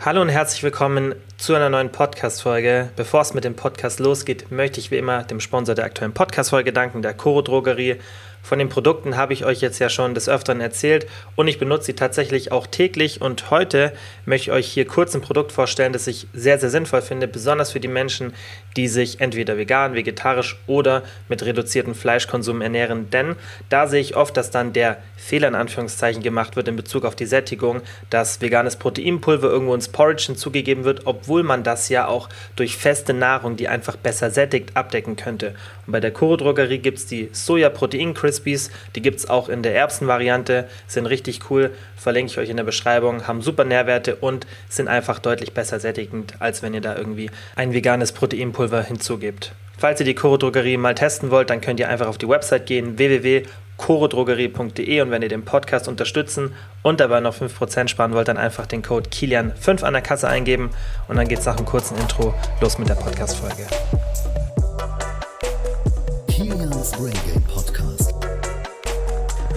Hallo und herzlich willkommen zu einer neuen Podcast-Folge. Bevor es mit dem Podcast losgeht, möchte ich wie immer dem Sponsor der aktuellen Podcast-Folge danken, der Coro Drogerie. Von den Produkten habe ich euch jetzt ja schon des Öfteren erzählt und ich benutze sie tatsächlich auch täglich. Und heute möchte ich euch hier kurz ein Produkt vorstellen, das ich sehr, sehr sinnvoll finde, besonders für die Menschen, die sich entweder vegan, vegetarisch oder mit reduziertem Fleischkonsum ernähren. Denn da sehe ich oft, dass dann der Fehler in Anführungszeichen gemacht wird in Bezug auf die Sättigung, dass veganes Proteinpulver irgendwo ins Porridge hinzugegeben wird, obwohl man das ja auch durch feste Nahrung, die einfach besser sättigt, abdecken könnte. Und bei der Koro Drogerie gibt es die Soja Protein Crispies, die gibt es auch in der Erbsenvariante, sind richtig cool, verlinke ich euch in der Beschreibung, haben super Nährwerte und sind einfach deutlich besser sättigend, als wenn ihr da irgendwie ein veganes Proteinpulver hinzugebt. Falls ihr die Koro Drogerie mal testen wollt, dann könnt ihr einfach auf die Website gehen, www.chorodrogerie.de und wenn ihr den Podcast unterstützen und dabei noch 5% sparen wollt, dann einfach den Code KILIAN5 an der Kasse eingeben und dann geht es nach einem kurzen Intro los mit der Podcast-Folge. Kilians Brain Game Podcast.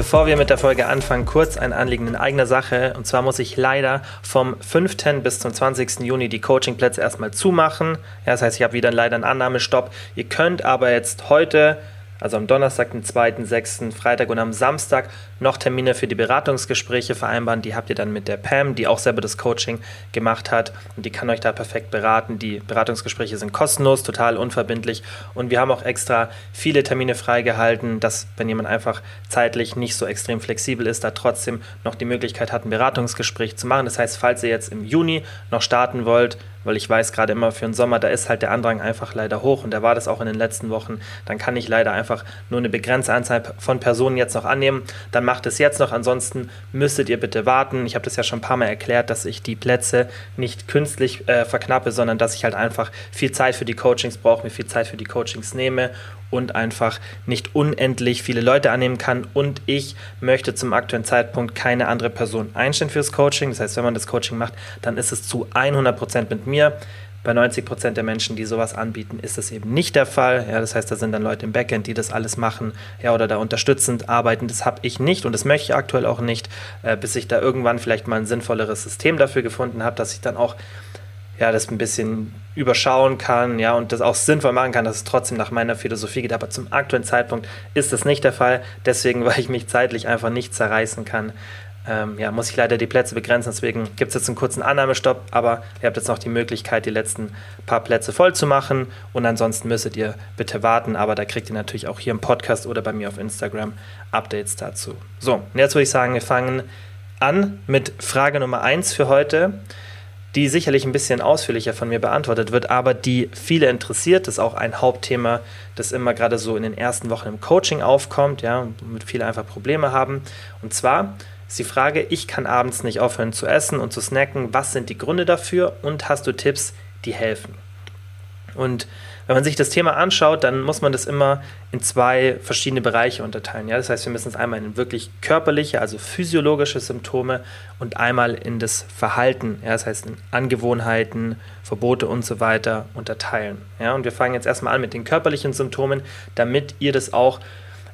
Bevor wir mit der Folge anfangen, kurz ein Anliegen in eigener Sache. Und zwar muss ich leider vom 5. bis zum 20. Juni die Coachingplätze erstmal zumachen. Ja, das heißt, ich habe wieder leider einen Annahmestopp. Ihr könnt aber jetzt heute also am Donnerstag, den 2.6., Freitag und am Samstag noch Termine für die Beratungsgespräche vereinbaren. Die habt ihr dann mit der Pam, die auch selber das Coaching gemacht hat und die kann euch da perfekt beraten. Die Beratungsgespräche sind kostenlos, total unverbindlich und wir haben auch extra viele Termine freigehalten, dass wenn jemand einfach zeitlich nicht so extrem flexibel ist, da trotzdem noch die Möglichkeit hat, ein Beratungsgespräch zu machen. Das heißt, falls ihr jetzt im Juni noch starten wollt, weil ich weiß gerade immer für den Sommer, da ist halt der Andrang einfach leider hoch und da war das auch in den letzten Wochen. Dann kann ich leider einfach nur eine begrenzte Anzahl von Personen jetzt noch annehmen. Dann macht es jetzt noch, ansonsten müsstet ihr bitte warten. Ich habe das ja schon ein paar Mal erklärt, dass ich die Plätze nicht künstlich äh, verknappe, sondern dass ich halt einfach viel Zeit für die Coachings brauche, mir viel Zeit für die Coachings nehme und einfach nicht unendlich viele Leute annehmen kann. Und ich möchte zum aktuellen Zeitpunkt keine andere Person einstellen fürs Coaching. Das heißt, wenn man das Coaching macht, dann ist es zu 100% mit mir. Bei 90% der Menschen, die sowas anbieten, ist das eben nicht der Fall. Ja, das heißt, da sind dann Leute im Backend, die das alles machen ja, oder da unterstützend arbeiten. Das habe ich nicht und das möchte ich aktuell auch nicht, äh, bis ich da irgendwann vielleicht mal ein sinnvolleres System dafür gefunden habe, dass ich dann auch ja, das ein bisschen überschauen kann, ja, und das auch sinnvoll machen kann, dass es trotzdem nach meiner Philosophie geht. Aber zum aktuellen Zeitpunkt ist das nicht der Fall. Deswegen, weil ich mich zeitlich einfach nicht zerreißen kann, ähm, ja, muss ich leider die Plätze begrenzen. Deswegen gibt es jetzt einen kurzen Annahmestopp, aber ihr habt jetzt noch die Möglichkeit, die letzten paar Plätze voll zu machen. Und ansonsten müsstet ihr bitte warten, aber da kriegt ihr natürlich auch hier im Podcast oder bei mir auf Instagram Updates dazu. So, und jetzt würde ich sagen, wir fangen an mit Frage Nummer 1 für heute die sicherlich ein bisschen ausführlicher von mir beantwortet wird, aber die viele interessiert. Das ist auch ein Hauptthema, das immer gerade so in den ersten Wochen im Coaching aufkommt, ja, womit viele einfach Probleme haben. Und zwar ist die Frage, ich kann abends nicht aufhören zu essen und zu snacken. Was sind die Gründe dafür und hast du Tipps, die helfen? Und wenn man sich das Thema anschaut, dann muss man das immer in zwei verschiedene Bereiche unterteilen. Ja? Das heißt, wir müssen es einmal in wirklich körperliche, also physiologische Symptome und einmal in das Verhalten, ja? das heißt in Angewohnheiten, Verbote und so weiter unterteilen. Ja? Und wir fangen jetzt erstmal an mit den körperlichen Symptomen, damit ihr das auch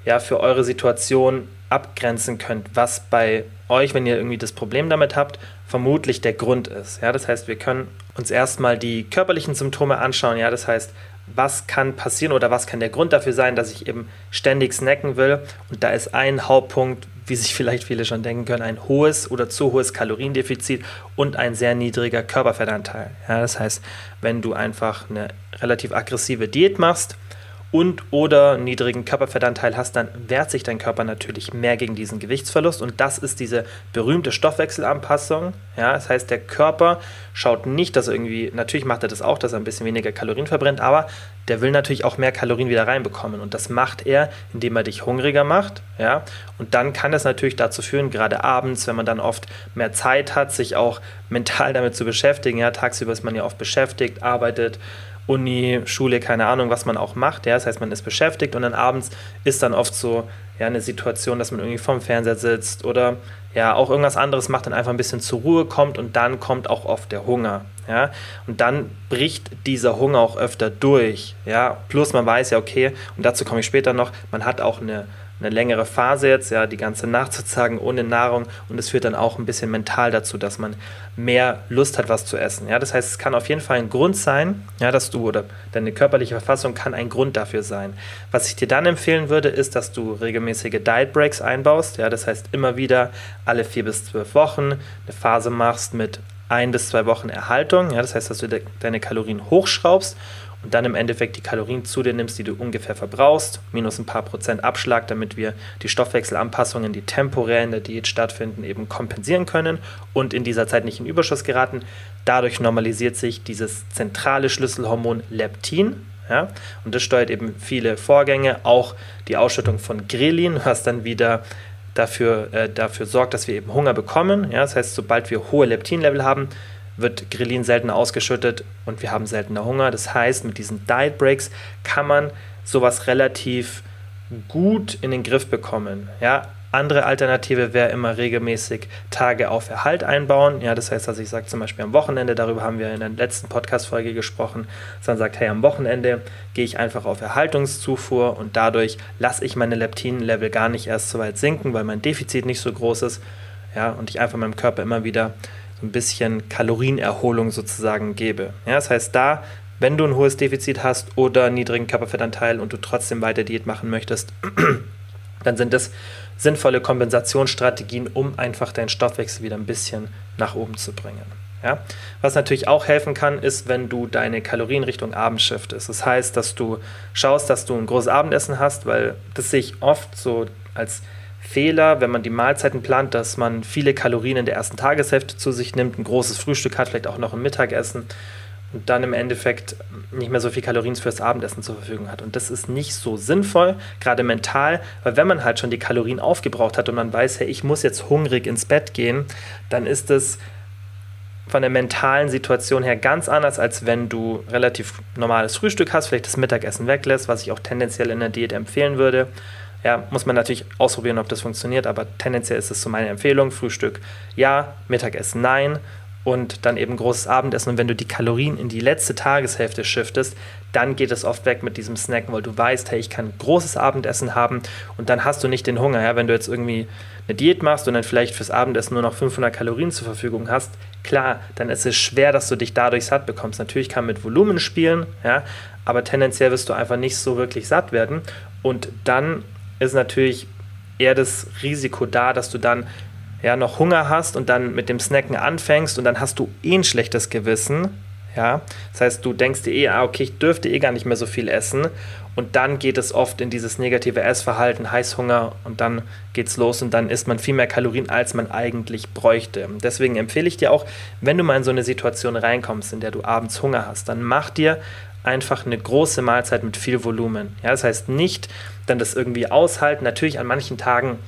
ja, für eure Situation abgrenzen könnt, was bei euch, wenn ihr irgendwie das Problem damit habt, vermutlich der Grund ist. Ja, das heißt, wir können uns erstmal die körperlichen Symptome anschauen. Ja, das heißt, was kann passieren oder was kann der Grund dafür sein, dass ich eben ständig snacken will. Und da ist ein Hauptpunkt, wie sich vielleicht viele schon denken können, ein hohes oder zu hohes Kaloriendefizit und ein sehr niedriger Körperfettanteil. Ja, das heißt, wenn du einfach eine relativ aggressive Diät machst, und oder niedrigen Körperfettanteil hast, dann wehrt sich dein Körper natürlich mehr gegen diesen Gewichtsverlust und das ist diese berühmte Stoffwechselanpassung. Ja, das heißt, der Körper schaut nicht, dass er irgendwie, natürlich macht er das auch, dass er ein bisschen weniger Kalorien verbrennt, aber der will natürlich auch mehr Kalorien wieder reinbekommen und das macht er, indem er dich hungriger macht. Ja, und dann kann das natürlich dazu führen, gerade abends, wenn man dann oft mehr Zeit hat, sich auch mental damit zu beschäftigen. Ja, tagsüber ist man ja oft beschäftigt, arbeitet Uni, Schule, keine Ahnung, was man auch macht. Ja? Das heißt, man ist beschäftigt und dann abends ist dann oft so ja, eine Situation, dass man irgendwie vorm Fernseher sitzt oder ja, auch irgendwas anderes macht, dann einfach ein bisschen zur Ruhe kommt und dann kommt auch oft der Hunger. Ja? Und dann bricht dieser Hunger auch öfter durch. Ja? Plus man weiß ja, okay, und dazu komme ich später noch, man hat auch eine eine längere Phase jetzt, ja, die ganze Nacht sozusagen ohne Nahrung und es führt dann auch ein bisschen mental dazu, dass man mehr Lust hat, was zu essen. Ja, das heißt, es kann auf jeden Fall ein Grund sein, ja, dass du oder deine körperliche Verfassung kann ein Grund dafür sein. Was ich dir dann empfehlen würde, ist, dass du regelmäßige Diet Breaks einbaust. Ja, das heißt immer wieder alle vier bis zwölf Wochen eine Phase machst mit ein bis zwei Wochen Erhaltung. Ja, das heißt, dass du de deine Kalorien hochschraubst und dann im Endeffekt die Kalorien zu dir nimmst, die du ungefähr verbrauchst, minus ein paar Prozent Abschlag, damit wir die Stoffwechselanpassungen, die temporär in der Diät stattfinden, eben kompensieren können und in dieser Zeit nicht in Überschuss geraten. Dadurch normalisiert sich dieses zentrale Schlüsselhormon Leptin. Ja, und das steuert eben viele Vorgänge, auch die Ausschüttung von Grelin, was dann wieder dafür, äh, dafür sorgt, dass wir eben Hunger bekommen. Ja, das heißt, sobald wir hohe Leptinlevel haben, wird Grelin seltener ausgeschüttet und wir haben seltener Hunger. Das heißt, mit diesen Diet Breaks kann man sowas relativ gut in den Griff bekommen. Ja, andere Alternative wäre immer regelmäßig Tage auf Erhalt einbauen. Ja, das heißt, dass ich sage zum Beispiel am Wochenende, darüber haben wir in der letzten Podcast-Folge gesprochen, dass man sagt, hey, am Wochenende gehe ich einfach auf Erhaltungszufuhr und dadurch lasse ich meine Leptin-Level gar nicht erst so weit sinken, weil mein Defizit nicht so groß ist. Ja, und ich einfach meinem Körper immer wieder ein bisschen Kalorienerholung sozusagen gebe. Ja, das heißt, da, wenn du ein hohes Defizit hast oder niedrigen Körperfettanteil und du trotzdem weiter Diät machen möchtest, dann sind das sinnvolle Kompensationsstrategien, um einfach deinen Stoffwechsel wieder ein bisschen nach oben zu bringen. Ja? Was natürlich auch helfen kann, ist, wenn du deine Kalorien Richtung Abend shiftest. Das heißt, dass du schaust, dass du ein großes Abendessen hast, weil das sehe ich oft so als Fehler, wenn man die Mahlzeiten plant, dass man viele Kalorien in der ersten Tageshälfte zu sich nimmt, ein großes Frühstück hat, vielleicht auch noch ein Mittagessen und dann im Endeffekt nicht mehr so viel Kalorien fürs Abendessen zur Verfügung hat. Und das ist nicht so sinnvoll, gerade mental, weil wenn man halt schon die Kalorien aufgebraucht hat und man weiß, hey, ich muss jetzt hungrig ins Bett gehen, dann ist es von der mentalen Situation her ganz anders, als wenn du relativ normales Frühstück hast, vielleicht das Mittagessen weglässt, was ich auch tendenziell in der Diät empfehlen würde. Ja, muss man natürlich ausprobieren, ob das funktioniert, aber tendenziell ist es so meine Empfehlung. Frühstück ja, Mittagessen nein und dann eben großes Abendessen. Und wenn du die Kalorien in die letzte Tageshälfte shiftest, dann geht es oft weg mit diesem Snacken, weil du weißt, hey, ich kann großes Abendessen haben und dann hast du nicht den Hunger. Ja? Wenn du jetzt irgendwie eine Diät machst und dann vielleicht fürs Abendessen nur noch 500 Kalorien zur Verfügung hast, klar, dann ist es schwer, dass du dich dadurch satt bekommst. Natürlich kann man mit Volumen spielen, ja, aber tendenziell wirst du einfach nicht so wirklich satt werden und dann ist natürlich eher das Risiko da, dass du dann ja noch Hunger hast und dann mit dem Snacken anfängst und dann hast du eh ein schlechtes Gewissen. Ja, das heißt, du denkst dir eh, ah, okay, ich dürfte eh gar nicht mehr so viel essen. Und dann geht es oft in dieses negative Essverhalten, Heißhunger und dann geht's los und dann isst man viel mehr Kalorien, als man eigentlich bräuchte. Deswegen empfehle ich dir auch, wenn du mal in so eine Situation reinkommst, in der du abends Hunger hast, dann mach dir einfach eine große Mahlzeit mit viel Volumen. Ja, das heißt nicht dann das irgendwie aushalten. Natürlich an manchen Tagen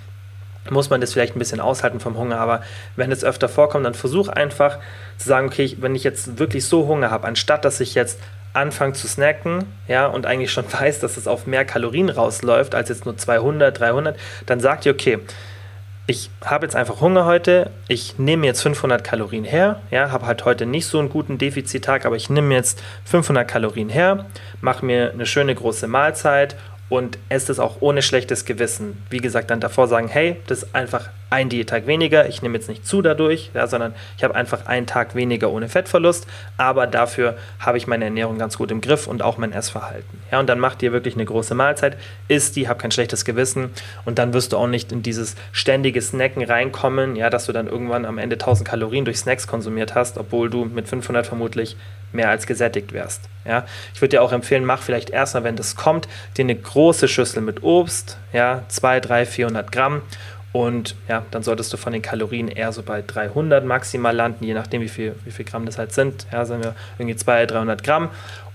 muss man das vielleicht ein bisschen aushalten vom Hunger, aber wenn es öfter vorkommt, dann versuch einfach zu sagen, okay, wenn ich jetzt wirklich so Hunger habe, anstatt dass ich jetzt anfange zu snacken, ja, und eigentlich schon weiß, dass es auf mehr Kalorien rausläuft als jetzt nur 200, 300, dann sagt ihr, okay, ich habe jetzt einfach Hunger heute, ich nehme jetzt 500 Kalorien her, ja, habe halt heute nicht so einen guten Defizittag, aber ich nehme jetzt 500 Kalorien her, mache mir eine schöne große Mahlzeit und esse es auch ohne schlechtes Gewissen. Wie gesagt, dann davor sagen, hey, das ist einfach ein Diättag weniger, ich nehme jetzt nicht zu dadurch, ja, sondern ich habe einfach einen Tag weniger ohne Fettverlust, aber dafür habe ich meine Ernährung ganz gut im Griff und auch mein Essverhalten. Ja, und dann macht dir wirklich eine große Mahlzeit, isst die, hab kein schlechtes Gewissen und dann wirst du auch nicht in dieses ständige Snacken reinkommen, ja, dass du dann irgendwann am Ende 1000 Kalorien durch Snacks konsumiert hast, obwohl du mit 500 vermutlich mehr als gesättigt wärst. Ja, ich würde dir auch empfehlen, mach vielleicht erstmal, wenn das kommt, dir eine große Schüssel mit Obst, ja, 2, 3, 400 Gramm und ja, dann solltest du von den Kalorien eher so bei 300 maximal landen, je nachdem, wie viel, wie viel Gramm das halt sind. Ja, sagen wir irgendwie 200, 300 Gramm.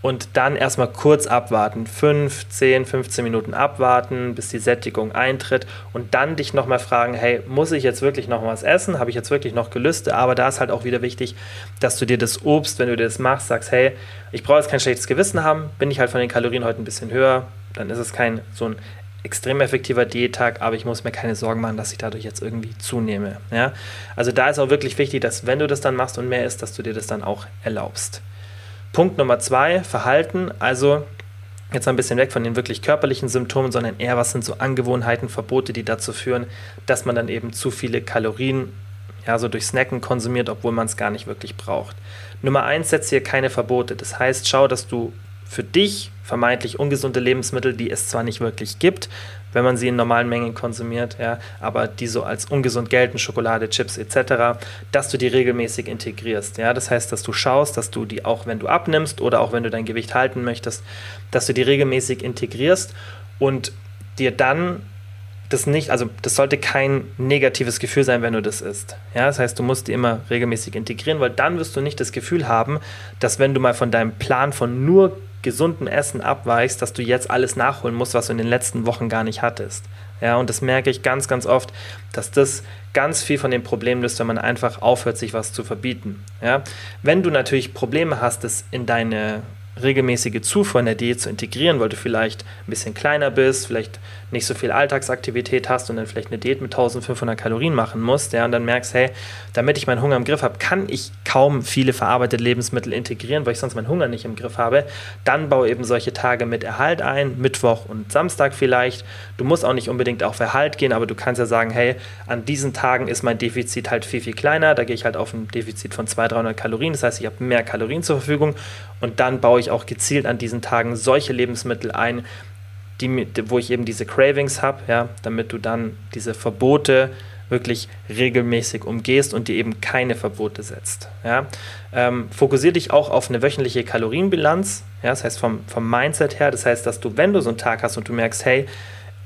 Und dann erstmal kurz abwarten. 5, 10, 15 Minuten abwarten, bis die Sättigung eintritt. Und dann dich nochmal fragen: Hey, muss ich jetzt wirklich noch was essen? Habe ich jetzt wirklich noch Gelüste? Aber da ist halt auch wieder wichtig, dass du dir das Obst, wenn du dir das machst, sagst: Hey, ich brauche jetzt kein schlechtes Gewissen haben. Bin ich halt von den Kalorien heute ein bisschen höher? Dann ist es kein so ein extrem effektiver Diättag, aber ich muss mir keine Sorgen machen, dass ich dadurch jetzt irgendwie zunehme. Ja? Also da ist auch wirklich wichtig, dass wenn du das dann machst und mehr isst, dass du dir das dann auch erlaubst. Punkt Nummer zwei, Verhalten. Also jetzt ein bisschen weg von den wirklich körperlichen Symptomen, sondern eher, was sind so Angewohnheiten, Verbote, die dazu führen, dass man dann eben zu viele Kalorien ja, so durch Snacken konsumiert, obwohl man es gar nicht wirklich braucht. Nummer eins, setze hier keine Verbote. Das heißt, schau, dass du für dich vermeintlich ungesunde Lebensmittel, die es zwar nicht wirklich gibt, wenn man sie in normalen Mengen konsumiert, ja, aber die so als ungesund gelten, Schokolade, Chips etc., dass du die regelmäßig integrierst. Ja. Das heißt, dass du schaust, dass du die auch, wenn du abnimmst oder auch wenn du dein Gewicht halten möchtest, dass du die regelmäßig integrierst und dir dann das nicht, also das sollte kein negatives Gefühl sein, wenn du das isst. Ja, das heißt, du musst die immer regelmäßig integrieren, weil dann wirst du nicht das Gefühl haben, dass wenn du mal von deinem Plan von nur gesunden Essen abweichst, dass du jetzt alles nachholen musst, was du in den letzten Wochen gar nicht hattest. Ja, und das merke ich ganz, ganz oft, dass das ganz viel von den Problemen löst, wenn man einfach aufhört, sich was zu verbieten. Ja, wenn du natürlich Probleme hast, das in deine regelmäßige Zufuhr in der Diät zu integrieren, weil du vielleicht ein bisschen kleiner bist, vielleicht nicht so viel Alltagsaktivität hast und dann vielleicht eine Diät mit 1500 Kalorien machen musst, ja, und dann merkst, hey, damit ich meinen Hunger im Griff habe, kann ich kaum viele verarbeitete Lebensmittel integrieren, weil ich sonst meinen Hunger nicht im Griff habe, dann baue eben solche Tage mit Erhalt ein, Mittwoch und Samstag vielleicht. Du musst auch nicht unbedingt auf Erhalt gehen, aber du kannst ja sagen, hey, an diesen Tagen ist mein Defizit halt viel, viel kleiner, da gehe ich halt auf ein Defizit von 200, 300 Kalorien, das heißt, ich habe mehr Kalorien zur Verfügung und dann baue ich auch gezielt an diesen Tagen solche Lebensmittel ein, die, wo ich eben diese Cravings habe, ja, damit du dann diese Verbote wirklich regelmäßig umgehst und dir eben keine Verbote setzt. Ja. Ähm, fokussiere dich auch auf eine wöchentliche Kalorienbilanz, ja, das heißt vom, vom Mindset her, das heißt, dass du, wenn du so einen Tag hast und du merkst, hey,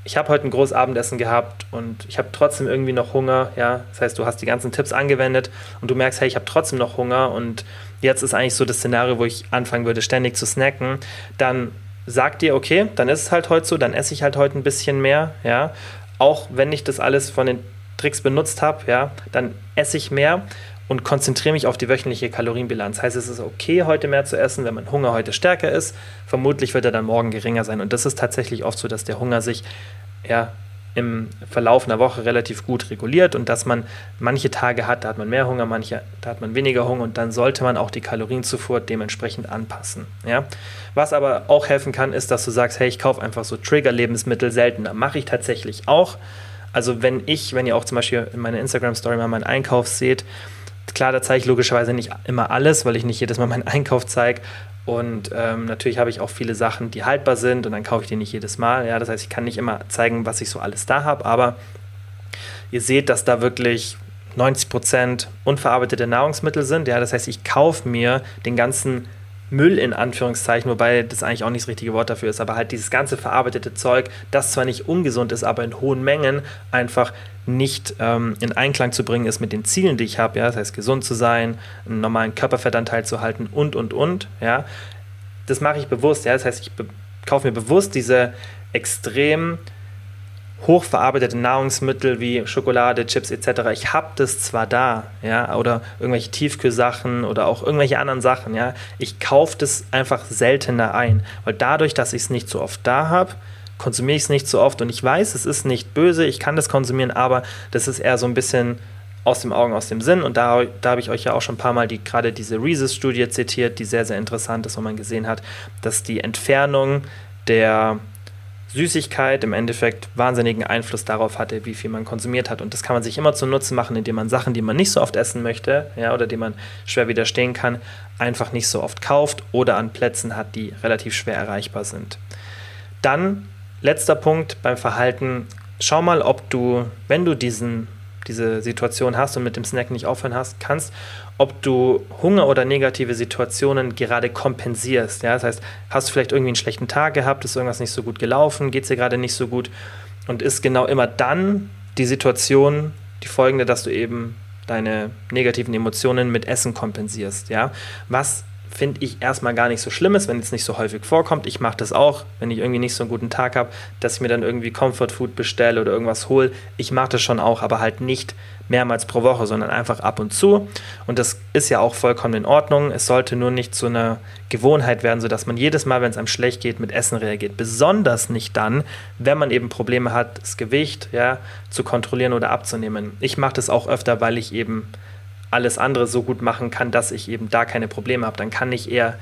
ich habe heute ein großes Abendessen gehabt und ich habe trotzdem irgendwie noch Hunger, ja, das heißt, du hast die ganzen Tipps angewendet und du merkst, hey, ich habe trotzdem noch Hunger und jetzt ist eigentlich so das Szenario, wo ich anfangen würde, ständig zu snacken, dann sag dir, okay, dann ist es halt heute so, dann esse ich halt heute ein bisschen mehr, ja. Auch wenn ich das alles von den Tricks benutzt habe, ja, dann esse ich mehr und konzentriere mich auf die wöchentliche Kalorienbilanz. Heißt, es ist okay, heute mehr zu essen, wenn mein Hunger heute stärker ist. Vermutlich wird er dann morgen geringer sein. Und das ist tatsächlich oft so, dass der Hunger sich ja, im Verlauf einer Woche relativ gut reguliert und dass man manche Tage hat, da hat man mehr Hunger, manche, da hat man weniger Hunger und dann sollte man auch die Kalorienzufuhr dementsprechend anpassen. Ja? Was aber auch helfen kann, ist, dass du sagst, hey, ich kaufe einfach so Trigger-Lebensmittel seltener. Mache ich tatsächlich auch. Also wenn ich, wenn ihr auch zum Beispiel in meiner Instagram-Story mal meinen Einkauf seht, klar, da zeige ich logischerweise nicht immer alles, weil ich nicht jedes Mal meinen Einkauf zeige, und ähm, natürlich habe ich auch viele Sachen, die haltbar sind und dann kaufe ich die nicht jedes Mal. Ja, das heißt, ich kann nicht immer zeigen, was ich so alles da habe, aber ihr seht, dass da wirklich 90% unverarbeitete Nahrungsmittel sind. Ja, das heißt, ich kaufe mir den ganzen Müll in Anführungszeichen, wobei das eigentlich auch nicht das richtige Wort dafür ist, aber halt dieses ganze verarbeitete Zeug, das zwar nicht ungesund ist, aber in hohen Mengen einfach nicht ähm, in Einklang zu bringen ist mit den Zielen, die ich habe, ja, das heißt gesund zu sein, einen normalen Körperfettanteil zu halten und und und, ja. Das mache ich bewusst, ja, das heißt, ich kaufe mir bewusst diese extrem hochverarbeitete Nahrungsmittel wie Schokolade, Chips etc. Ich habe das zwar da, ja, oder irgendwelche Tiefkühlsachen oder auch irgendwelche anderen Sachen, ja. Ich kaufe das einfach seltener ein, weil dadurch, dass ich es nicht so oft da habe, konsumiere ich es nicht so oft und ich weiß, es ist nicht böse, ich kann das konsumieren, aber das ist eher so ein bisschen aus dem Augen, aus dem Sinn. Und da, da habe ich euch ja auch schon ein paar Mal die, gerade diese Rhesus-Studie zitiert, die sehr, sehr interessant ist, wo man gesehen hat, dass die Entfernung der Süßigkeit im Endeffekt wahnsinnigen Einfluss darauf hatte, wie viel man konsumiert hat. Und das kann man sich immer zunutze machen, indem man Sachen, die man nicht so oft essen möchte, ja, oder die man schwer widerstehen kann, einfach nicht so oft kauft oder an Plätzen hat, die relativ schwer erreichbar sind. Dann, letzter Punkt beim Verhalten, schau mal, ob du, wenn du diesen diese Situation hast und mit dem Snack nicht aufhören hast, kannst, ob du Hunger oder negative Situationen gerade kompensierst. Ja? Das heißt, hast du vielleicht irgendwie einen schlechten Tag gehabt, ist irgendwas nicht so gut gelaufen, geht es dir gerade nicht so gut und ist genau immer dann die Situation, die folgende, dass du eben deine negativen Emotionen mit Essen kompensierst. Ja? Was finde ich erstmal gar nicht so schlimm ist, wenn es nicht so häufig vorkommt. Ich mache das auch, wenn ich irgendwie nicht so einen guten Tag habe, dass ich mir dann irgendwie Comfort Food bestelle oder irgendwas hole. Ich mache das schon auch, aber halt nicht mehrmals pro Woche, sondern einfach ab und zu. Und das ist ja auch vollkommen in Ordnung. Es sollte nur nicht so eine Gewohnheit werden, sodass man jedes Mal, wenn es einem schlecht geht, mit Essen reagiert. Besonders nicht dann, wenn man eben Probleme hat, das Gewicht ja, zu kontrollieren oder abzunehmen. Ich mache das auch öfter, weil ich eben alles andere so gut machen kann, dass ich eben da keine Probleme habe. Dann kann ich eher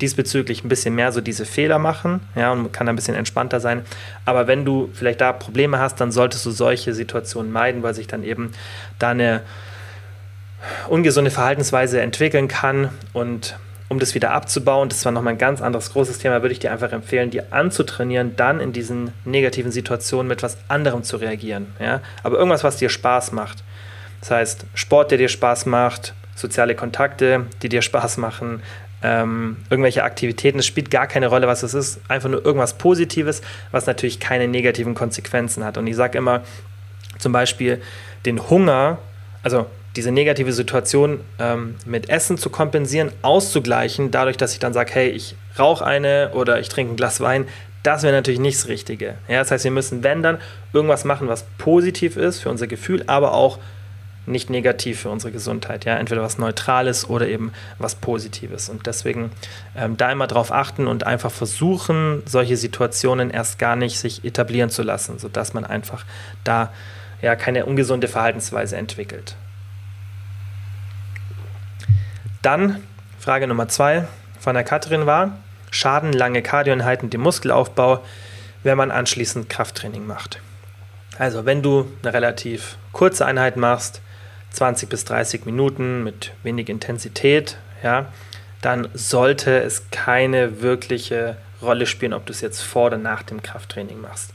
diesbezüglich ein bisschen mehr so diese Fehler machen, ja, und kann ein bisschen entspannter sein. Aber wenn du vielleicht da Probleme hast, dann solltest du solche Situationen meiden, weil sich dann eben da eine ungesunde Verhaltensweise entwickeln kann und um das wieder abzubauen, das war nochmal ein ganz anderes großes Thema, würde ich dir einfach empfehlen, dir anzutrainieren, dann in diesen negativen Situationen mit was anderem zu reagieren. Ja? Aber irgendwas, was dir Spaß macht. Das heißt, Sport, der dir Spaß macht, soziale Kontakte, die dir Spaß machen, ähm, irgendwelche Aktivitäten. Es spielt gar keine Rolle, was es ist. Einfach nur irgendwas Positives, was natürlich keine negativen Konsequenzen hat. Und ich sage immer zum Beispiel den Hunger, also diese negative Situation ähm, mit Essen zu kompensieren, auszugleichen, dadurch, dass ich dann sage, hey, ich rauche eine oder ich trinke ein Glas Wein, das wäre natürlich nicht das Richtige. Ja, das heißt, wir müssen, wenn dann, irgendwas machen, was positiv ist für unser Gefühl, aber auch nicht negativ für unsere Gesundheit. Ja, entweder was Neutrales oder eben was Positives. Und deswegen ähm, da immer drauf achten und einfach versuchen, solche Situationen erst gar nicht sich etablieren zu lassen, sodass man einfach da ja keine ungesunde Verhaltensweise entwickelt. Dann Frage Nummer zwei von der Katrin war: Schaden lange Kardioeinheiten dem Muskelaufbau, wenn man anschließend Krafttraining macht. Also, wenn du eine relativ kurze Einheit machst, 20 bis 30 Minuten mit wenig Intensität, ja, dann sollte es keine wirkliche Rolle spielen, ob du es jetzt vor oder nach dem Krafttraining machst.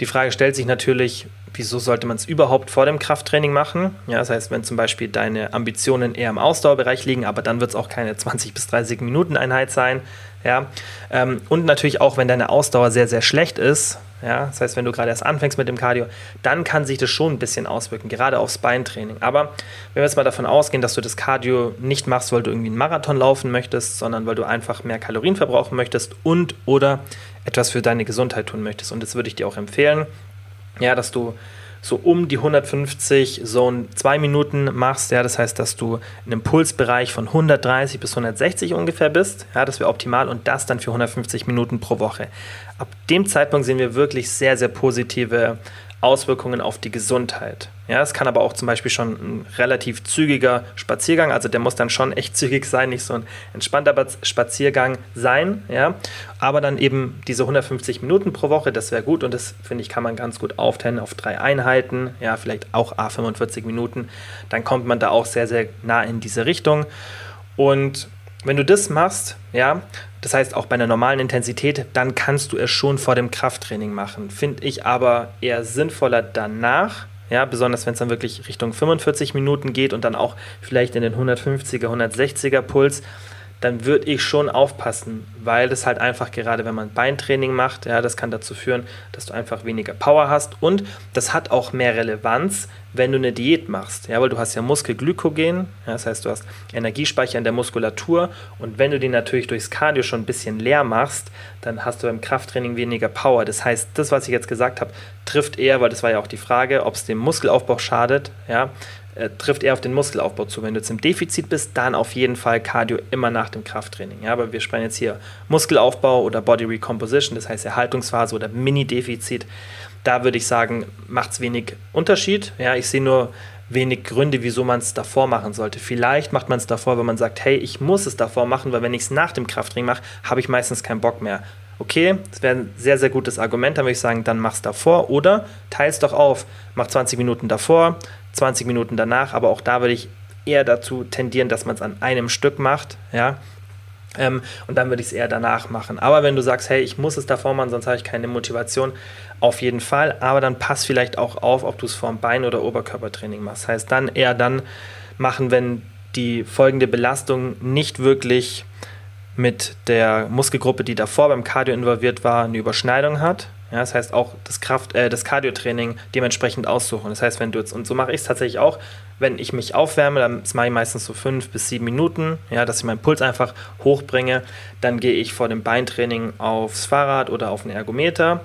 Die Frage stellt sich natürlich, wieso sollte man es überhaupt vor dem Krafttraining machen? Ja, das heißt, wenn zum Beispiel deine Ambitionen eher im Ausdauerbereich liegen, aber dann wird es auch keine 20 bis 30 Minuten Einheit sein. Ja, ähm, und natürlich auch, wenn deine Ausdauer sehr, sehr schlecht ist, ja, das heißt, wenn du gerade erst anfängst mit dem Cardio, dann kann sich das schon ein bisschen auswirken, gerade aufs Beintraining. Aber wenn wir jetzt mal davon ausgehen, dass du das Cardio nicht machst, weil du irgendwie einen Marathon laufen möchtest, sondern weil du einfach mehr Kalorien verbrauchen möchtest und oder etwas für deine Gesundheit tun möchtest. Und das würde ich dir auch empfehlen, ja, dass du so um die 150 Zone 2 Minuten machst. Ja, das heißt, dass du in einem Pulsbereich von 130 bis 160 ungefähr bist. Ja, das wäre optimal und das dann für 150 Minuten pro Woche. Ab dem Zeitpunkt sehen wir wirklich sehr, sehr positive Auswirkungen auf die Gesundheit. Ja, es kann aber auch zum Beispiel schon ein relativ zügiger Spaziergang, also der muss dann schon echt zügig sein, nicht so ein entspannter Spaziergang sein, ja, aber dann eben diese 150 Minuten pro Woche, das wäre gut und das finde ich kann man ganz gut aufteilen auf drei Einheiten, ja, vielleicht auch a 45 Minuten, dann kommt man da auch sehr sehr nah in diese Richtung. Und wenn du das machst, ja, das heißt auch bei einer normalen Intensität, dann kannst du es schon vor dem Krafttraining machen. Finde ich aber eher sinnvoller danach, ja, besonders wenn es dann wirklich Richtung 45 Minuten geht und dann auch vielleicht in den 150er, 160er Puls, dann würde ich schon aufpassen, weil das halt einfach gerade, wenn man Beintraining macht, ja, das kann dazu führen, dass du einfach weniger Power hast. Und das hat auch mehr Relevanz, wenn du eine Diät machst, ja, weil du hast ja Muskelglykogen, ja, das heißt, du hast Energiespeicher in der Muskulatur. Und wenn du den natürlich durchs Cardio schon ein bisschen leer machst, dann hast du beim Krafttraining weniger Power. Das heißt, das, was ich jetzt gesagt habe, trifft eher, weil das war ja auch die Frage, ob es dem Muskelaufbau schadet, ja, äh, trifft eher auf den Muskelaufbau zu. Wenn du jetzt im Defizit bist, dann auf jeden Fall Cardio immer nach dem Krafttraining. Ja, aber wir sprechen jetzt hier Muskelaufbau oder Body Recomposition, das heißt Erhaltungsphase oder Mini-Defizit. Da würde ich sagen, macht es wenig Unterschied. Ja, ich sehe nur wenig Gründe, wieso man es davor machen sollte. Vielleicht macht man es davor, wenn man sagt, hey, ich muss es davor machen, weil wenn ich es nach dem Krafttraining mache, habe ich meistens keinen Bock mehr. Okay, das wäre ein sehr, sehr gutes Argument, dann würde ich sagen, dann mach es davor oder teils doch auf. Mach 20 Minuten davor, 20 Minuten danach, aber auch da würde ich eher dazu tendieren, dass man es an einem Stück macht, ja. Ähm, und dann würde ich es eher danach machen. Aber wenn du sagst, hey, ich muss es davor machen, sonst habe ich keine Motivation, auf jeden Fall. Aber dann pass vielleicht auch auf, ob du es vor dem Bein- oder Oberkörpertraining machst. Heißt, dann eher dann machen, wenn die folgende Belastung nicht wirklich mit der Muskelgruppe, die davor beim Cardio involviert war, eine Überschneidung hat. Ja, das heißt auch das Kraft, äh, das Cardio-Training dementsprechend aussuchen. Das heißt, wenn du jetzt, und so mache ich es tatsächlich auch, wenn ich mich aufwärme, dann mache ich meistens so fünf bis sieben Minuten, ja, dass ich meinen Puls einfach hochbringe. Dann gehe ich vor dem Beintraining aufs Fahrrad oder auf den Ergometer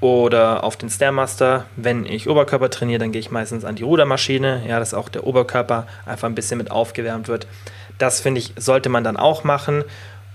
oder auf den Stairmaster. Wenn ich Oberkörper trainiere, dann gehe ich meistens an die Rudermaschine, ja, dass auch der Oberkörper einfach ein bisschen mit aufgewärmt wird. Das finde ich, sollte man dann auch machen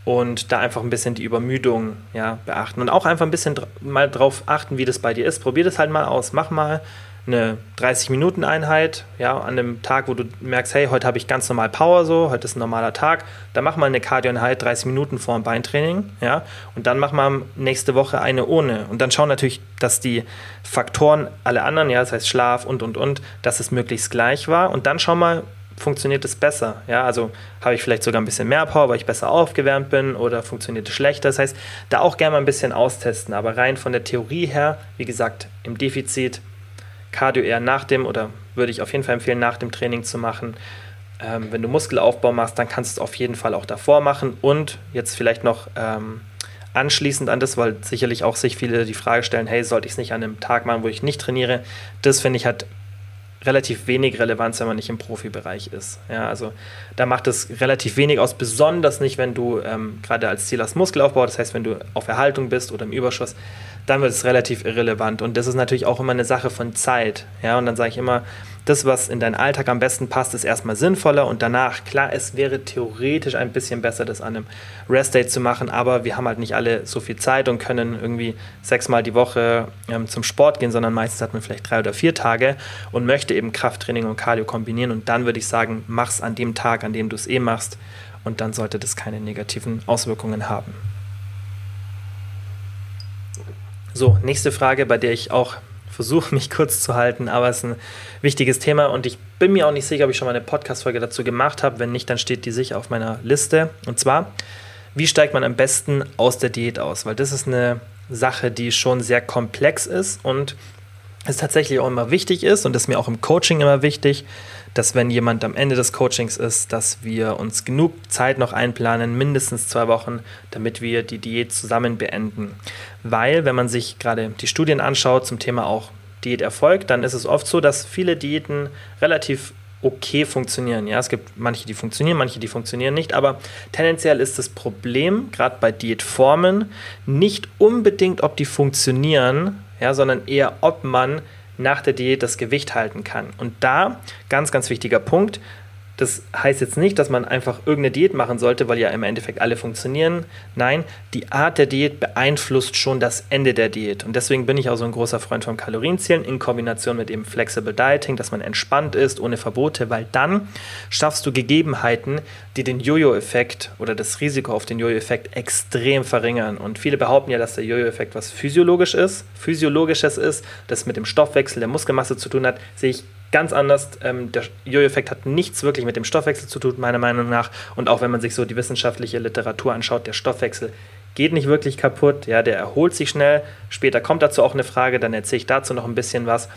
und da einfach ein bisschen die Übermüdung ja, beachten und auch einfach ein bisschen dr mal drauf achten, wie das bei dir ist. Probier das halt mal aus. Mach mal eine 30-Minuten-Einheit, ja, an einem Tag, wo du merkst, hey, heute habe ich ganz normal Power so, heute ist ein normaler Tag, dann mach mal eine Cardio-Einheit 30 Minuten vor dem Beintraining, ja, und dann mach mal nächste Woche eine ohne. Und dann schau natürlich, dass die Faktoren, alle anderen, ja, das heißt Schlaf und, und, und, dass es möglichst gleich war. Und dann schau mal, funktioniert es besser? Ja, also habe ich vielleicht sogar ein bisschen mehr Power, weil ich besser aufgewärmt bin oder funktioniert es schlechter? Das heißt, da auch gerne mal ein bisschen austesten, aber rein von der Theorie her, wie gesagt, im Defizit, Cardio eher nach dem oder würde ich auf jeden Fall empfehlen, nach dem Training zu machen. Ähm, wenn du Muskelaufbau machst, dann kannst du es auf jeden Fall auch davor machen und jetzt vielleicht noch ähm, anschließend an das, weil sicherlich auch sich viele die Frage stellen, hey, sollte ich es nicht an einem Tag machen, wo ich nicht trainiere? Das finde ich hat relativ wenig Relevanz, wenn man nicht im Profibereich ist. Ja, also da macht es relativ wenig aus, besonders nicht, wenn du ähm, gerade als Ziel hast Muskelaufbau, das heißt, wenn du auf Erhaltung bist oder im Überschuss, dann wird es relativ irrelevant. Und das ist natürlich auch immer eine Sache von Zeit. Ja, und dann sage ich immer, das, was in deinen Alltag am besten passt, ist erstmal sinnvoller und danach, klar, es wäre theoretisch ein bisschen besser, das an einem Rest-Day zu machen, aber wir haben halt nicht alle so viel Zeit und können irgendwie sechsmal die Woche ähm, zum Sport gehen, sondern meistens hat man vielleicht drei oder vier Tage und möchte eben Krafttraining und Cardio kombinieren und dann würde ich sagen, mach's an dem Tag, an dem du es eh machst und dann sollte das keine negativen Auswirkungen haben. So, nächste Frage, bei der ich auch versuche, mich kurz zu halten, aber es ist ein wichtiges Thema und ich bin mir auch nicht sicher, ob ich schon mal eine Podcast-Folge dazu gemacht habe. Wenn nicht, dann steht die sicher auf meiner Liste. Und zwar, wie steigt man am besten aus der Diät aus? Weil das ist eine Sache, die schon sehr komplex ist und es tatsächlich auch immer wichtig ist und das ist mir auch im Coaching immer wichtig, dass wenn jemand am Ende des Coachings ist, dass wir uns genug Zeit noch einplanen, mindestens zwei Wochen, damit wir die Diät zusammen beenden. Weil, wenn man sich gerade die Studien anschaut zum Thema auch Diäterfolg, dann ist es oft so, dass viele Diäten relativ okay funktionieren. Ja, es gibt manche, die funktionieren, manche, die funktionieren nicht, aber tendenziell ist das Problem, gerade bei Diätformen, nicht unbedingt, ob die funktionieren, ja, sondern eher, ob man nach der Diät das Gewicht halten kann. Und da, ganz, ganz wichtiger Punkt, das heißt jetzt nicht, dass man einfach irgendeine Diät machen sollte, weil ja im Endeffekt alle funktionieren. Nein, die Art der Diät beeinflusst schon das Ende der Diät. Und deswegen bin ich auch so ein großer Freund vom Kalorienzählen in Kombination mit eben Flexible Dieting, dass man entspannt ist, ohne Verbote, weil dann schaffst du Gegebenheiten, die den Jojo-Effekt oder das Risiko auf den Jojo-Effekt extrem verringern. Und viele behaupten ja, dass der Jojo-Effekt was physiologisch ist, physiologisches ist, das mit dem Stoffwechsel der Muskelmasse zu tun hat, sehe ich ganz anders. Ähm, der Jojo-Effekt hat nichts wirklich mit dem Stoffwechsel zu tun, meiner Meinung nach. Und auch wenn man sich so die wissenschaftliche Literatur anschaut, der Stoffwechsel geht nicht wirklich kaputt, ja, der erholt sich schnell. Später kommt dazu auch eine Frage, dann erzähle ich dazu noch ein bisschen was.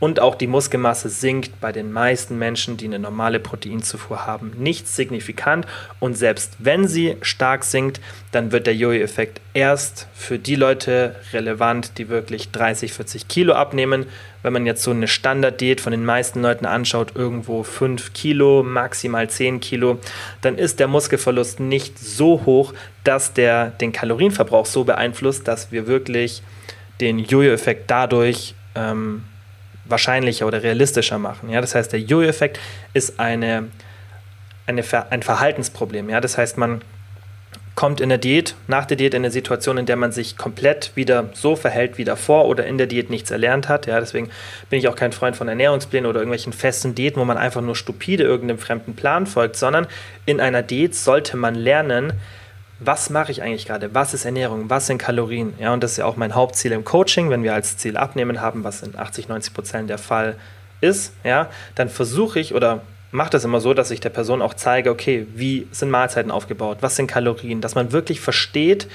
Und auch die Muskelmasse sinkt bei den meisten Menschen, die eine normale Proteinzufuhr haben, nicht signifikant. Und selbst wenn sie stark sinkt, dann wird der Jojo-Effekt erst für die Leute relevant, die wirklich 30, 40 Kilo abnehmen wenn man jetzt so eine Standarddiät von den meisten Leuten anschaut, irgendwo 5 Kilo, maximal 10 Kilo, dann ist der Muskelverlust nicht so hoch, dass der den Kalorienverbrauch so beeinflusst, dass wir wirklich den Jojo-Effekt dadurch ähm, wahrscheinlicher oder realistischer machen. Ja? Das heißt, der Jojo-Effekt ist eine, eine, ein Verhaltensproblem. Ja? Das heißt, man kommt in der Diät, nach der Diät in eine Situation, in der man sich komplett wieder so verhält wie davor oder in der Diät nichts erlernt hat. Ja, deswegen bin ich auch kein Freund von Ernährungsplänen oder irgendwelchen festen Diäten, wo man einfach nur stupide irgendeinem fremden Plan folgt, sondern in einer Diät sollte man lernen, was mache ich eigentlich gerade? Was ist Ernährung? Was sind Kalorien? Ja, und das ist ja auch mein Hauptziel im Coaching, wenn wir als Ziel abnehmen haben, was in 80, 90 Prozent der Fall ist, ja, dann versuche ich oder mache das immer so, dass ich der Person auch zeige, okay, wie sind Mahlzeiten aufgebaut, was sind Kalorien, dass man wirklich versteht,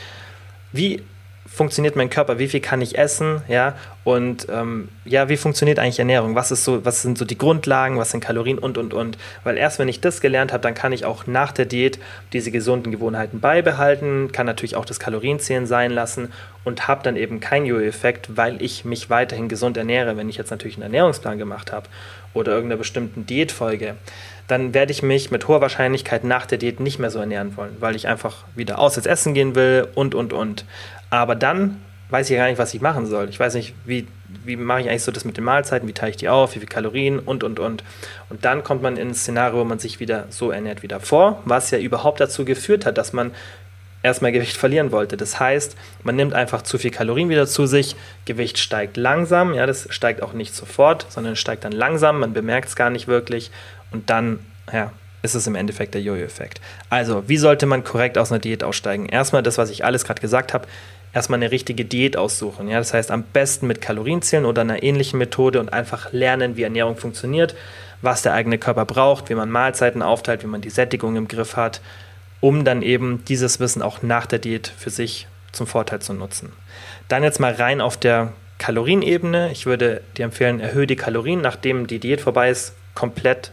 wie funktioniert mein Körper, wie viel kann ich essen, ja, und ähm, ja, wie funktioniert eigentlich Ernährung, was ist so, was sind so die Grundlagen, was sind Kalorien? Und und und, weil erst wenn ich das gelernt habe, dann kann ich auch nach der Diät diese gesunden Gewohnheiten beibehalten, kann natürlich auch das Kalorienzählen sein lassen und habe dann eben keinen Jojo-Effekt, weil ich mich weiterhin gesund ernähre, wenn ich jetzt natürlich einen Ernährungsplan gemacht habe oder irgendeiner bestimmten Diätfolge, dann werde ich mich mit hoher Wahrscheinlichkeit nach der Diät nicht mehr so ernähren wollen, weil ich einfach wieder aus ins Essen gehen will und, und, und. Aber dann weiß ich gar nicht, was ich machen soll. Ich weiß nicht, wie, wie mache ich eigentlich so das mit den Mahlzeiten, wie teile ich die auf, wie viele Kalorien und, und, und. Und dann kommt man in ein Szenario, wo man sich wieder so ernährt wie davor, was ja überhaupt dazu geführt hat, dass man erstmal Gewicht verlieren wollte. Das heißt, man nimmt einfach zu viel Kalorien wieder zu sich, Gewicht steigt langsam, ja, das steigt auch nicht sofort, sondern steigt dann langsam, man bemerkt es gar nicht wirklich und dann, ja, ist es im Endeffekt der Jojo-Effekt. Also, wie sollte man korrekt aus einer Diät aussteigen? Erstmal das, was ich alles gerade gesagt habe, erstmal eine richtige Diät aussuchen. Ja? Das heißt, am besten mit Kalorienzählen oder einer ähnlichen Methode und einfach lernen, wie Ernährung funktioniert, was der eigene Körper braucht, wie man Mahlzeiten aufteilt, wie man die Sättigung im Griff hat um dann eben dieses Wissen auch nach der Diät für sich zum Vorteil zu nutzen. Dann jetzt mal rein auf der Kalorienebene. Ich würde dir empfehlen, erhöhe die Kalorien, nachdem die Diät vorbei ist, komplett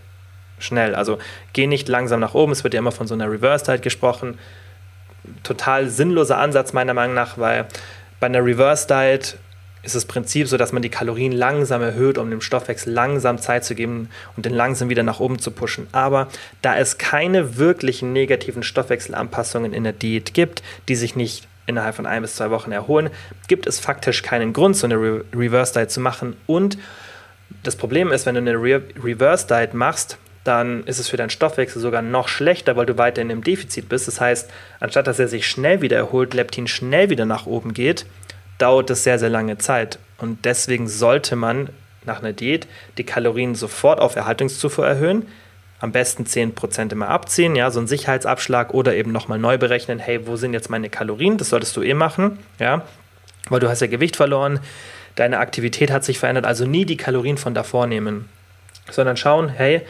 schnell. Also geh nicht langsam nach oben. Es wird ja immer von so einer Reverse Diet gesprochen. Total sinnloser Ansatz meiner Meinung nach, weil bei einer Reverse Diet ist das Prinzip so, dass man die Kalorien langsam erhöht, um dem Stoffwechsel langsam Zeit zu geben und den langsam wieder nach oben zu pushen. Aber da es keine wirklichen negativen Stoffwechselanpassungen in der Diät gibt, die sich nicht innerhalb von ein bis zwei Wochen erholen, gibt es faktisch keinen Grund, so eine Re Reverse Diet zu machen. Und das Problem ist, wenn du eine Re Reverse Diet machst, dann ist es für deinen Stoffwechsel sogar noch schlechter, weil du weiterhin im Defizit bist. Das heißt, anstatt dass er sich schnell wieder erholt, Leptin schnell wieder nach oben geht, dauert es sehr, sehr lange Zeit. Und deswegen sollte man nach einer Diät die Kalorien sofort auf Erhaltungszufuhr erhöhen. Am besten 10% immer abziehen, ja, so ein Sicherheitsabschlag oder eben nochmal neu berechnen, hey, wo sind jetzt meine Kalorien? Das solltest du eh machen, ja, weil du hast ja Gewicht verloren, deine Aktivität hat sich verändert, also nie die Kalorien von davor nehmen, sondern schauen, hey,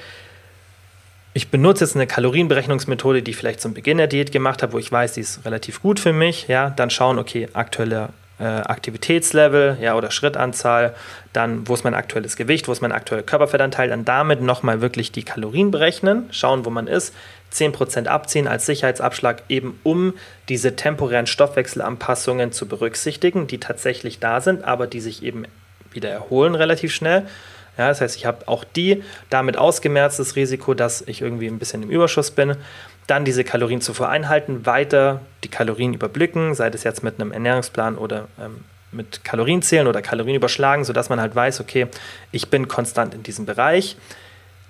ich benutze jetzt eine Kalorienberechnungsmethode, die ich vielleicht zum Beginn der Diät gemacht habe, wo ich weiß, die ist relativ gut für mich, ja, dann schauen, okay, aktuelle äh, Aktivitätslevel ja, oder Schrittanzahl, dann wo ist mein aktuelles Gewicht, wo ist mein aktueller Körperfettanteil, dann damit nochmal wirklich die Kalorien berechnen, schauen, wo man ist, 10% abziehen als Sicherheitsabschlag, eben um diese temporären Stoffwechselanpassungen zu berücksichtigen, die tatsächlich da sind, aber die sich eben wieder erholen relativ schnell. Ja, das heißt, ich habe auch die damit ausgemerzt, das Risiko, dass ich irgendwie ein bisschen im Überschuss bin dann diese Kalorienzufuhr einhalten, weiter die Kalorien überblicken, sei das jetzt mit einem Ernährungsplan oder ähm, mit Kalorienzählen oder Kalorien überschlagen, sodass man halt weiß, okay, ich bin konstant in diesem Bereich.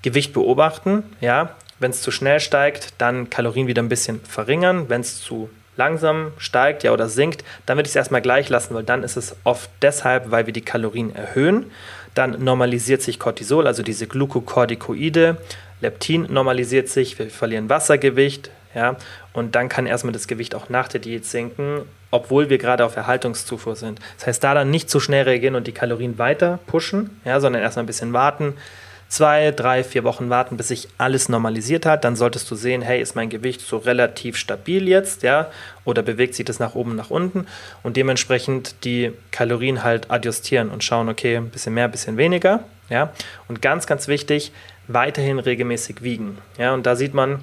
Gewicht beobachten, ja, wenn es zu schnell steigt, dann Kalorien wieder ein bisschen verringern. Wenn es zu langsam steigt ja, oder sinkt, dann würde ich es erstmal gleich lassen, weil dann ist es oft deshalb, weil wir die Kalorien erhöhen. Dann normalisiert sich Cortisol, also diese Glukokortikoide, Leptin normalisiert sich, wir verlieren Wassergewicht, ja, und dann kann erstmal das Gewicht auch nach der Diät sinken, obwohl wir gerade auf Erhaltungszufuhr sind. Das heißt, da dann nicht zu schnell reagieren und die Kalorien weiter pushen, ja, sondern erstmal ein bisschen warten, zwei, drei, vier Wochen warten, bis sich alles normalisiert hat. Dann solltest du sehen, hey, ist mein Gewicht so relativ stabil jetzt, ja, oder bewegt sich das nach oben, nach unten und dementsprechend die Kalorien halt adjustieren und schauen, okay, ein bisschen mehr, ein bisschen weniger, ja. Und ganz, ganz wichtig, weiterhin regelmäßig wiegen. Ja, und da sieht man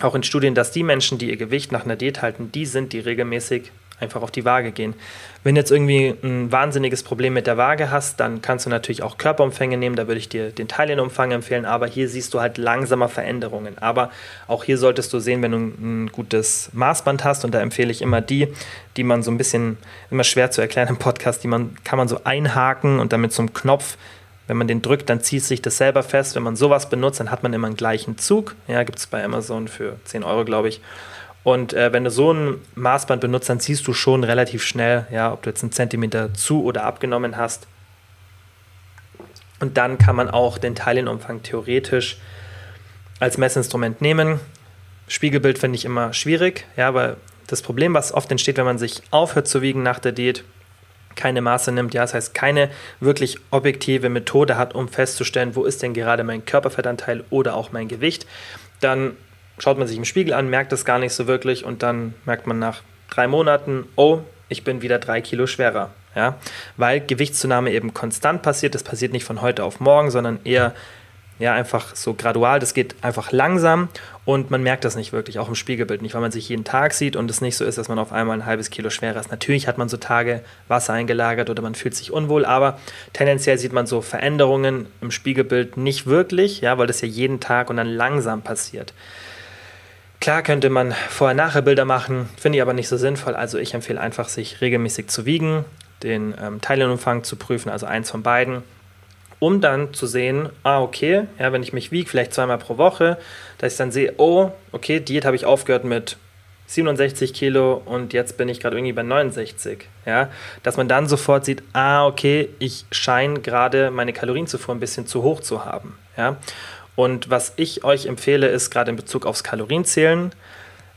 auch in Studien, dass die Menschen, die ihr Gewicht nach einer Diät halten, die sind, die regelmäßig einfach auf die Waage gehen. Wenn du jetzt irgendwie ein wahnsinniges Problem mit der Waage hast, dann kannst du natürlich auch Körperumfänge nehmen, da würde ich dir den Teilchenumfang empfehlen, aber hier siehst du halt langsamer Veränderungen. Aber auch hier solltest du sehen, wenn du ein gutes Maßband hast und da empfehle ich immer die, die man so ein bisschen, immer schwer zu erklären im Podcast, die man, kann man so einhaken und damit zum Knopf wenn man den drückt, dann zieht sich das selber fest. Wenn man sowas benutzt, dann hat man immer einen gleichen Zug. Ja, gibt es bei Amazon für 10 Euro, glaube ich. Und äh, wenn du so ein Maßband benutzt, dann siehst du schon relativ schnell, ja, ob du jetzt einen Zentimeter zu oder abgenommen hast. Und dann kann man auch den Teilenumfang theoretisch als Messinstrument nehmen. Spiegelbild finde ich immer schwierig, ja, weil das Problem, was oft entsteht, wenn man sich aufhört zu wiegen nach der Diät, keine Maße nimmt, ja, das heißt keine wirklich objektive Methode hat, um festzustellen, wo ist denn gerade mein Körperfettanteil oder auch mein Gewicht, dann schaut man sich im Spiegel an, merkt das gar nicht so wirklich und dann merkt man nach drei Monaten, oh, ich bin wieder drei Kilo schwerer. Ja, weil Gewichtszunahme eben konstant passiert. Das passiert nicht von heute auf morgen, sondern eher ja, einfach so gradual, das geht einfach langsam und man merkt das nicht wirklich, auch im Spiegelbild nicht, weil man sich jeden Tag sieht und es nicht so ist, dass man auf einmal ein halbes Kilo schwerer ist. Natürlich hat man so Tage Wasser eingelagert oder man fühlt sich unwohl, aber tendenziell sieht man so Veränderungen im Spiegelbild nicht wirklich, ja, weil das ja jeden Tag und dann langsam passiert. Klar könnte man Vorher-Nachher-Bilder machen, finde ich aber nicht so sinnvoll. Also ich empfehle einfach, sich regelmäßig zu wiegen, den ähm, Teilenumfang zu prüfen, also eins von beiden um dann zu sehen, ah, okay, ja, wenn ich mich wiege, vielleicht zweimal pro Woche, dass ich dann sehe, oh, okay, Diät habe ich aufgehört mit 67 Kilo und jetzt bin ich gerade irgendwie bei 69. Ja, dass man dann sofort sieht, ah, okay, ich scheine gerade meine Kalorienzufuhr ein bisschen zu hoch zu haben. Ja, und was ich euch empfehle, ist gerade in Bezug aufs Kalorienzählen,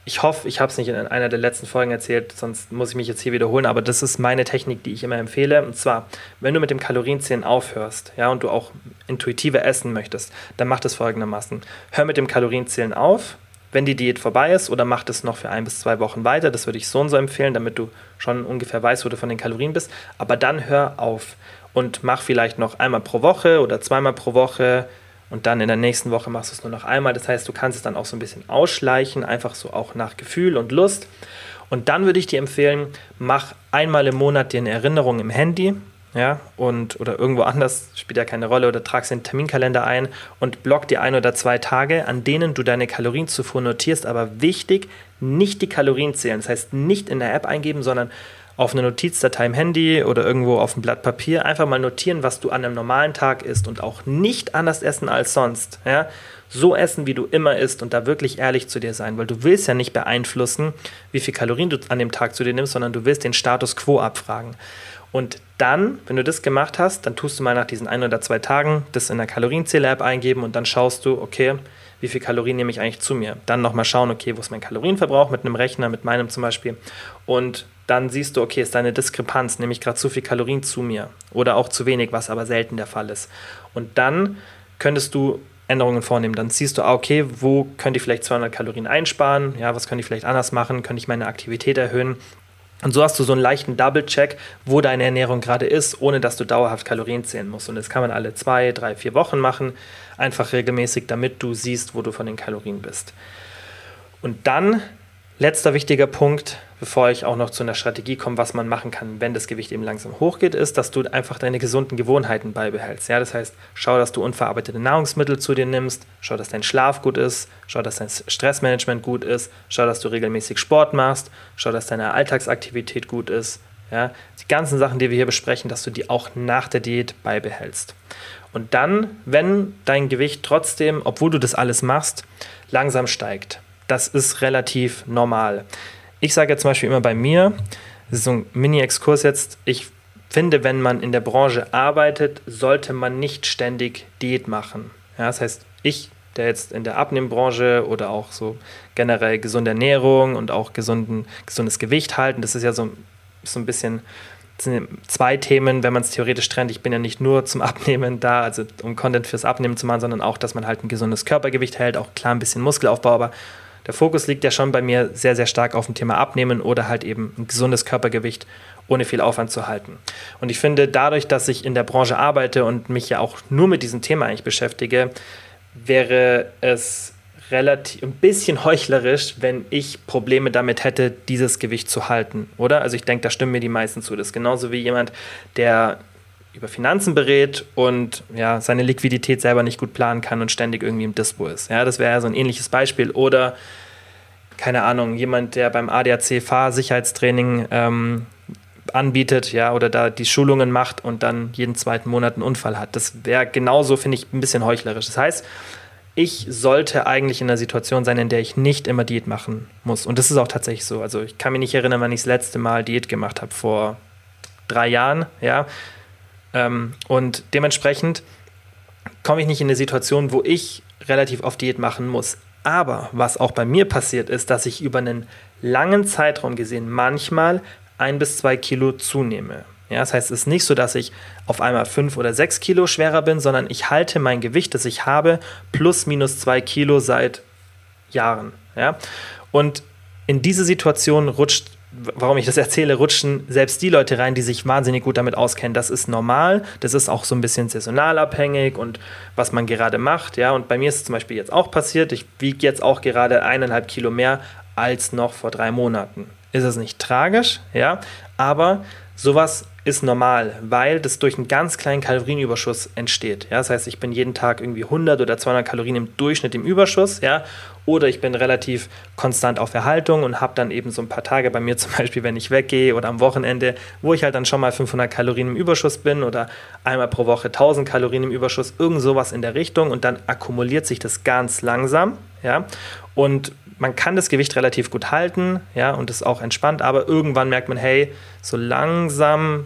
ich hoffe, ich habe es nicht in einer der letzten Folgen erzählt, sonst muss ich mich jetzt hier wiederholen, aber das ist meine Technik, die ich immer empfehle. Und zwar, wenn du mit dem Kalorienzählen aufhörst, ja, und du auch intuitive essen möchtest, dann mach das folgendermaßen. Hör mit dem Kalorienzählen auf, wenn die Diät vorbei ist, oder mach das noch für ein bis zwei Wochen weiter. Das würde ich so und so empfehlen, damit du schon ungefähr weißt, wo du von den Kalorien bist. Aber dann hör auf und mach vielleicht noch einmal pro Woche oder zweimal pro Woche und dann in der nächsten Woche machst du es nur noch einmal. Das heißt, du kannst es dann auch so ein bisschen ausschleichen, einfach so auch nach Gefühl und Lust. Und dann würde ich dir empfehlen, mach einmal im Monat dir eine Erinnerung im Handy, ja, und oder irgendwo anders, spielt ja keine Rolle, oder tragst den Terminkalender ein und block dir ein oder zwei Tage, an denen du deine Kalorienzufuhr notierst. Aber wichtig, nicht die Kalorien zählen. Das heißt, nicht in der App eingeben, sondern auf eine Notizdatei im Handy oder irgendwo auf ein Blatt Papier einfach mal notieren, was du an einem normalen Tag isst und auch nicht anders essen als sonst. Ja? So essen, wie du immer isst und da wirklich ehrlich zu dir sein, weil du willst ja nicht beeinflussen, wie viel Kalorien du an dem Tag zu dir nimmst, sondern du willst den Status quo abfragen. Und dann, wenn du das gemacht hast, dann tust du mal nach diesen ein oder zwei Tagen das in der Kalorienzähler-App eingeben und dann schaust du, okay, wie viel Kalorien nehme ich eigentlich zu mir? Dann nochmal schauen, okay, wo ist mein Kalorienverbrauch mit einem Rechner, mit meinem zum Beispiel. Und dann siehst du, okay, ist da eine Diskrepanz, nehme ich gerade zu viel Kalorien zu mir oder auch zu wenig, was aber selten der Fall ist. Und dann könntest du Änderungen vornehmen. Dann siehst du, ah, okay, wo könnte ich vielleicht 200 Kalorien einsparen? Ja, was könnte ich vielleicht anders machen? Könnte ich meine Aktivität erhöhen? Und so hast du so einen leichten Double-Check, wo deine Ernährung gerade ist, ohne dass du dauerhaft Kalorien zählen musst. Und das kann man alle zwei, drei, vier Wochen machen, einfach regelmäßig, damit du siehst, wo du von den Kalorien bist. Und dann, letzter wichtiger Punkt, bevor ich auch noch zu einer Strategie komme, was man machen kann, wenn das Gewicht eben langsam hochgeht, ist, dass du einfach deine gesunden Gewohnheiten beibehältst. Ja, das heißt, schau, dass du unverarbeitete Nahrungsmittel zu dir nimmst, schau, dass dein Schlaf gut ist, schau, dass dein Stressmanagement gut ist, schau, dass du regelmäßig Sport machst, schau, dass deine Alltagsaktivität gut ist. Ja, die ganzen Sachen, die wir hier besprechen, dass du die auch nach der Diät beibehältst. Und dann, wenn dein Gewicht trotzdem, obwohl du das alles machst, langsam steigt, das ist relativ normal. Ich sage jetzt zum Beispiel immer bei mir, das ist so ein Mini-Exkurs jetzt, ich finde, wenn man in der Branche arbeitet, sollte man nicht ständig Diät machen. Ja, das heißt, ich, der jetzt in der Abnehmbranche oder auch so generell gesunde Ernährung und auch gesunden, gesundes Gewicht halten, das ist ja so, so ein bisschen zwei Themen, wenn man es theoretisch trennt. Ich bin ja nicht nur zum Abnehmen da, also um Content fürs Abnehmen zu machen, sondern auch, dass man halt ein gesundes Körpergewicht hält, auch klar ein bisschen Muskelaufbau, aber der Fokus liegt ja schon bei mir sehr, sehr stark auf dem Thema Abnehmen oder halt eben ein gesundes Körpergewicht ohne viel Aufwand zu halten. Und ich finde, dadurch, dass ich in der Branche arbeite und mich ja auch nur mit diesem Thema eigentlich beschäftige, wäre es relativ ein bisschen heuchlerisch, wenn ich Probleme damit hätte, dieses Gewicht zu halten, oder? Also ich denke, da stimmen mir die meisten zu. Das ist genauso wie jemand, der über Finanzen berät und ja, seine Liquidität selber nicht gut planen kann und ständig irgendwie im Dispo ist. Ja, das wäre so ein ähnliches Beispiel. Oder, keine Ahnung, jemand, der beim ADAC Fahrsicherheitstraining ähm, anbietet, ja, oder da die Schulungen macht und dann jeden zweiten Monat einen Unfall hat. Das wäre genauso, finde ich, ein bisschen heuchlerisch. Das heißt, ich sollte eigentlich in einer Situation sein, in der ich nicht immer Diät machen muss. Und das ist auch tatsächlich so. Also ich kann mich nicht erinnern, wann ich das letzte Mal Diät gemacht habe, vor drei Jahren, ja. Ähm, und dementsprechend komme ich nicht in eine Situation, wo ich relativ oft Diät machen muss. Aber was auch bei mir passiert ist, dass ich über einen langen Zeitraum gesehen manchmal ein bis zwei Kilo zunehme. Ja, das heißt, es ist nicht so, dass ich auf einmal fünf oder sechs Kilo schwerer bin, sondern ich halte mein Gewicht, das ich habe, plus minus zwei Kilo seit Jahren. Ja? Und in diese Situation rutscht warum ich das erzähle, rutschen selbst die Leute rein, die sich wahnsinnig gut damit auskennen. Das ist normal, das ist auch so ein bisschen saisonal abhängig und was man gerade macht. Ja, und bei mir ist es zum Beispiel jetzt auch passiert. Ich wiege jetzt auch gerade eineinhalb Kilo mehr als noch vor drei Monaten. Ist es nicht tragisch, ja, aber sowas ist normal, weil das durch einen ganz kleinen Kalorienüberschuss entsteht. Ja, das heißt, ich bin jeden Tag irgendwie 100 oder 200 Kalorien im Durchschnitt im Überschuss, ja, oder ich bin relativ konstant auf Erhaltung und habe dann eben so ein paar Tage bei mir zum Beispiel, wenn ich weggehe oder am Wochenende, wo ich halt dann schon mal 500 Kalorien im Überschuss bin oder einmal pro Woche 1000 Kalorien im Überschuss, irgend sowas in der Richtung und dann akkumuliert sich das ganz langsam, ja, und man kann das Gewicht relativ gut halten, ja, und ist auch entspannt, aber irgendwann merkt man, hey, so langsam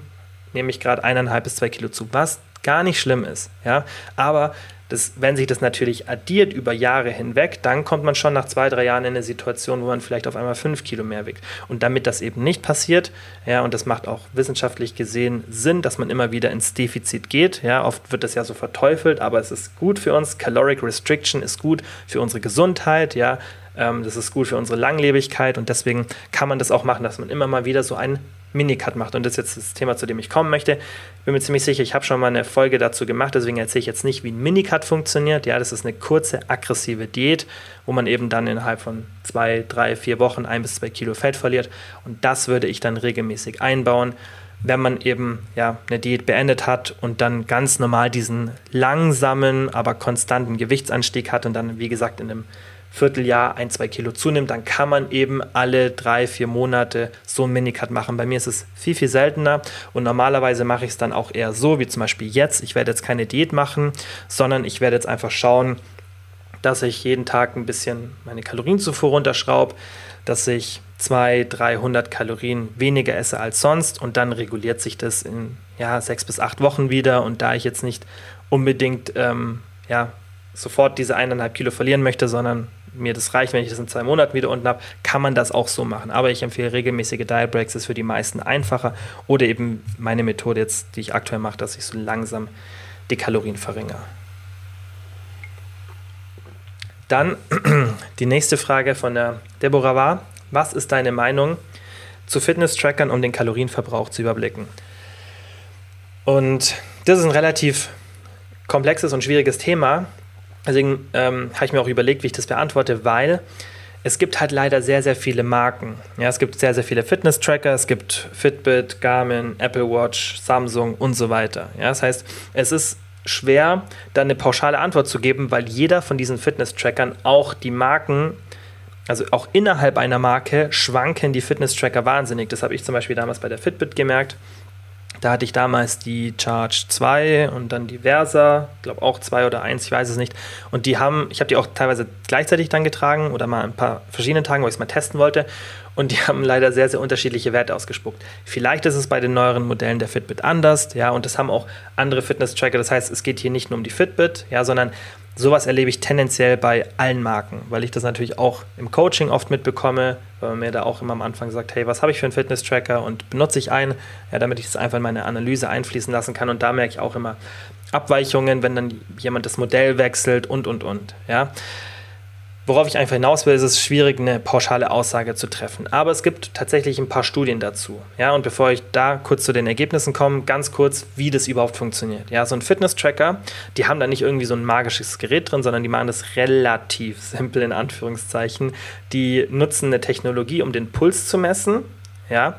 nehme ich gerade eineinhalb bis zwei Kilo zu, was gar nicht schlimm ist, ja, aber das, wenn sich das natürlich addiert über Jahre hinweg, dann kommt man schon nach zwei, drei Jahren in eine Situation, wo man vielleicht auf einmal fünf Kilo mehr wiegt. Und damit das eben nicht passiert, ja, und das macht auch wissenschaftlich gesehen Sinn, dass man immer wieder ins Defizit geht. Ja, oft wird das ja so verteufelt, aber es ist gut für uns. Caloric Restriction ist gut für unsere Gesundheit, ja. Ähm, das ist gut für unsere Langlebigkeit und deswegen kann man das auch machen, dass man immer mal wieder so einen Minicut macht. Und das ist jetzt das Thema, zu dem ich kommen möchte. Ich bin mir ziemlich sicher, ich habe schon mal eine Folge dazu gemacht, deswegen erzähle ich jetzt nicht, wie ein Minicut funktioniert. Ja, das ist eine kurze, aggressive Diät, wo man eben dann innerhalb von zwei, drei, vier Wochen ein bis zwei Kilo Fett verliert. Und das würde ich dann regelmäßig einbauen wenn man eben ja, eine Diät beendet hat und dann ganz normal diesen langsamen, aber konstanten Gewichtsanstieg hat und dann, wie gesagt, in einem Vierteljahr ein, zwei Kilo zunimmt, dann kann man eben alle drei, vier Monate so ein Minicut machen. Bei mir ist es viel, viel seltener und normalerweise mache ich es dann auch eher so, wie zum Beispiel jetzt. Ich werde jetzt keine Diät machen, sondern ich werde jetzt einfach schauen, dass ich jeden Tag ein bisschen meine Kalorienzufuhr runterschraube, dass ich 200, 300 Kalorien weniger esse als sonst und dann reguliert sich das in ja, sechs bis acht Wochen wieder. Und da ich jetzt nicht unbedingt ähm, ja, sofort diese eineinhalb Kilo verlieren möchte, sondern mir das reicht, wenn ich das in zwei Monaten wieder unten habe, kann man das auch so machen. Aber ich empfehle regelmäßige Diet Breaks, ist für die meisten einfacher. Oder eben meine Methode jetzt, die ich aktuell mache, dass ich so langsam die Kalorien verringere. Dann die nächste Frage von der Deborah war, was ist deine Meinung zu Fitness-Trackern, um den Kalorienverbrauch zu überblicken? Und das ist ein relativ komplexes und schwieriges Thema, Deswegen ähm, habe ich mir auch überlegt, wie ich das beantworte, weil es gibt halt leider sehr, sehr viele Marken. Ja, es gibt sehr, sehr viele Fitness-Tracker, es gibt Fitbit, Garmin, Apple Watch, Samsung und so weiter. Ja, das heißt, es ist schwer, da eine pauschale Antwort zu geben, weil jeder von diesen Fitness-Trackern auch die Marken, also auch innerhalb einer Marke, schwanken die Fitness-Tracker wahnsinnig. Das habe ich zum Beispiel damals bei der Fitbit gemerkt. Da hatte ich damals die Charge 2 und dann die Versa, ich glaube auch 2 oder 1, ich weiß es nicht. Und die haben, ich habe die auch teilweise gleichzeitig dann getragen oder mal ein paar verschiedene Tagen, wo ich es mal testen wollte. Und die haben leider sehr, sehr unterschiedliche Werte ausgespuckt. Vielleicht ist es bei den neueren Modellen der Fitbit anders, ja, und das haben auch andere Fitness-Tracker. Das heißt, es geht hier nicht nur um die Fitbit, ja, sondern sowas erlebe ich tendenziell bei allen Marken, weil ich das natürlich auch im Coaching oft mitbekomme, weil man mir da auch immer am Anfang sagt, hey, was habe ich für einen Fitness-Tracker und benutze ich einen, ja, damit ich das einfach in meine Analyse einfließen lassen kann. Und da merke ich auch immer Abweichungen, wenn dann jemand das Modell wechselt und, und, und. Ja. Worauf ich einfach hinaus will, ist es schwierig, eine pauschale Aussage zu treffen. Aber es gibt tatsächlich ein paar Studien dazu. Ja, und bevor ich da kurz zu den Ergebnissen komme, ganz kurz, wie das überhaupt funktioniert. Ja, so ein Fitness-Tracker, die haben da nicht irgendwie so ein magisches Gerät drin, sondern die machen das relativ simpel in Anführungszeichen. Die nutzen eine Technologie, um den Puls zu messen. Ja,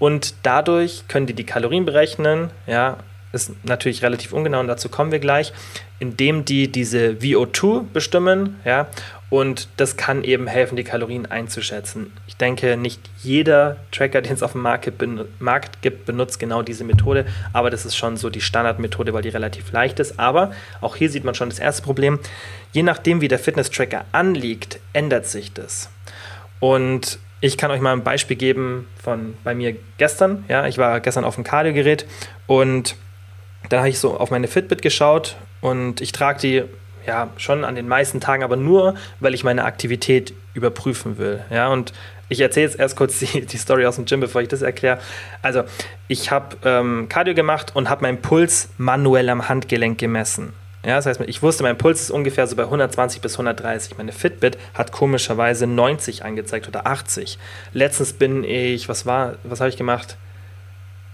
und dadurch können die die Kalorien berechnen. Ja, ist natürlich relativ ungenau und dazu kommen wir gleich, indem die diese VO2 bestimmen, ja, und das kann eben helfen, die Kalorien einzuschätzen. Ich denke, nicht jeder Tracker, den es auf dem Markt gibt, benutzt genau diese Methode, aber das ist schon so die Standardmethode, weil die relativ leicht ist. Aber auch hier sieht man schon das erste Problem. Je nachdem, wie der Fitness-Tracker anliegt, ändert sich das. Und ich kann euch mal ein Beispiel geben von bei mir gestern. Ja, ich war gestern auf dem Cardio-Gerät und dann habe ich so auf meine Fitbit geschaut und ich trage die ja, schon an den meisten Tagen, aber nur, weil ich meine Aktivität überprüfen will. Ja, und ich erzähle jetzt erst kurz die, die Story aus dem Gym, bevor ich das erkläre. Also, ich habe ähm, Cardio gemacht und habe meinen Puls manuell am Handgelenk gemessen. Ja, das heißt, ich wusste, mein Puls ist ungefähr so bei 120 bis 130. Meine Fitbit hat komischerweise 90 angezeigt oder 80. Letztens bin ich, was war, was habe ich gemacht?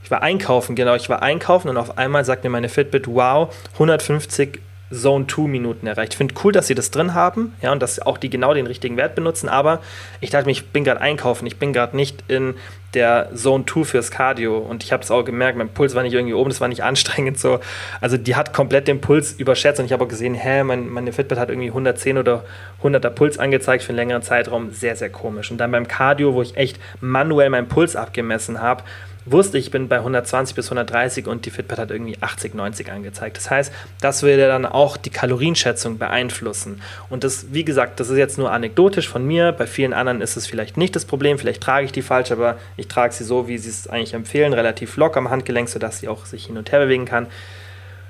Ich war einkaufen, genau, ich war einkaufen und auf einmal sagt mir meine Fitbit, wow, 150 Zone 2 Minuten erreicht. Ich finde cool, dass sie das drin haben, ja, und dass auch die genau den richtigen Wert benutzen, aber ich dachte mir, ich bin gerade einkaufen, ich bin gerade nicht in der Zone 2 fürs Cardio und ich habe es auch gemerkt, mein Puls war nicht irgendwie oben, das war nicht anstrengend so. Also die hat komplett den Puls überschätzt und ich habe auch gesehen, hä, mein, meine Fitbit hat irgendwie 110 oder 100er Puls angezeigt für einen längeren Zeitraum, sehr, sehr komisch. Und dann beim Cardio, wo ich echt manuell meinen Puls abgemessen habe, wusste ich, bin bei 120 bis 130 und die Fitbit hat irgendwie 80, 90 angezeigt. Das heißt, das würde dann auch die Kalorienschätzung beeinflussen. Und das, wie gesagt, das ist jetzt nur anekdotisch von mir. Bei vielen anderen ist es vielleicht nicht das Problem. Vielleicht trage ich die falsch, aber ich trage sie so, wie sie es eigentlich empfehlen, relativ locker am Handgelenk, sodass sie auch sich hin und her bewegen kann.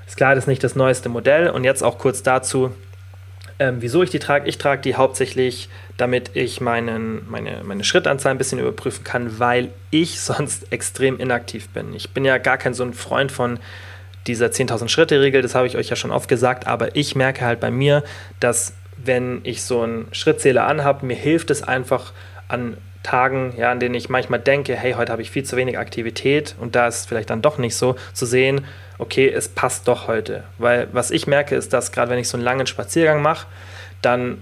Ist klar, das ist nicht das neueste Modell. Und jetzt auch kurz dazu, ähm, wieso ich die trage. Ich trage die hauptsächlich, damit ich meinen, meine, meine Schrittanzahl ein bisschen überprüfen kann, weil ich sonst extrem inaktiv bin. Ich bin ja gar kein so ein Freund von dieser 10.000 Schritte-Regel, das habe ich euch ja schon oft gesagt, aber ich merke halt bei mir, dass wenn ich so einen Schrittzähler anhabe, mir hilft es einfach an Tagen, ja, an denen ich manchmal denke, hey, heute habe ich viel zu wenig Aktivität und da ist vielleicht dann doch nicht so, zu sehen, okay, es passt doch heute. Weil was ich merke, ist, dass gerade wenn ich so einen langen Spaziergang mache, dann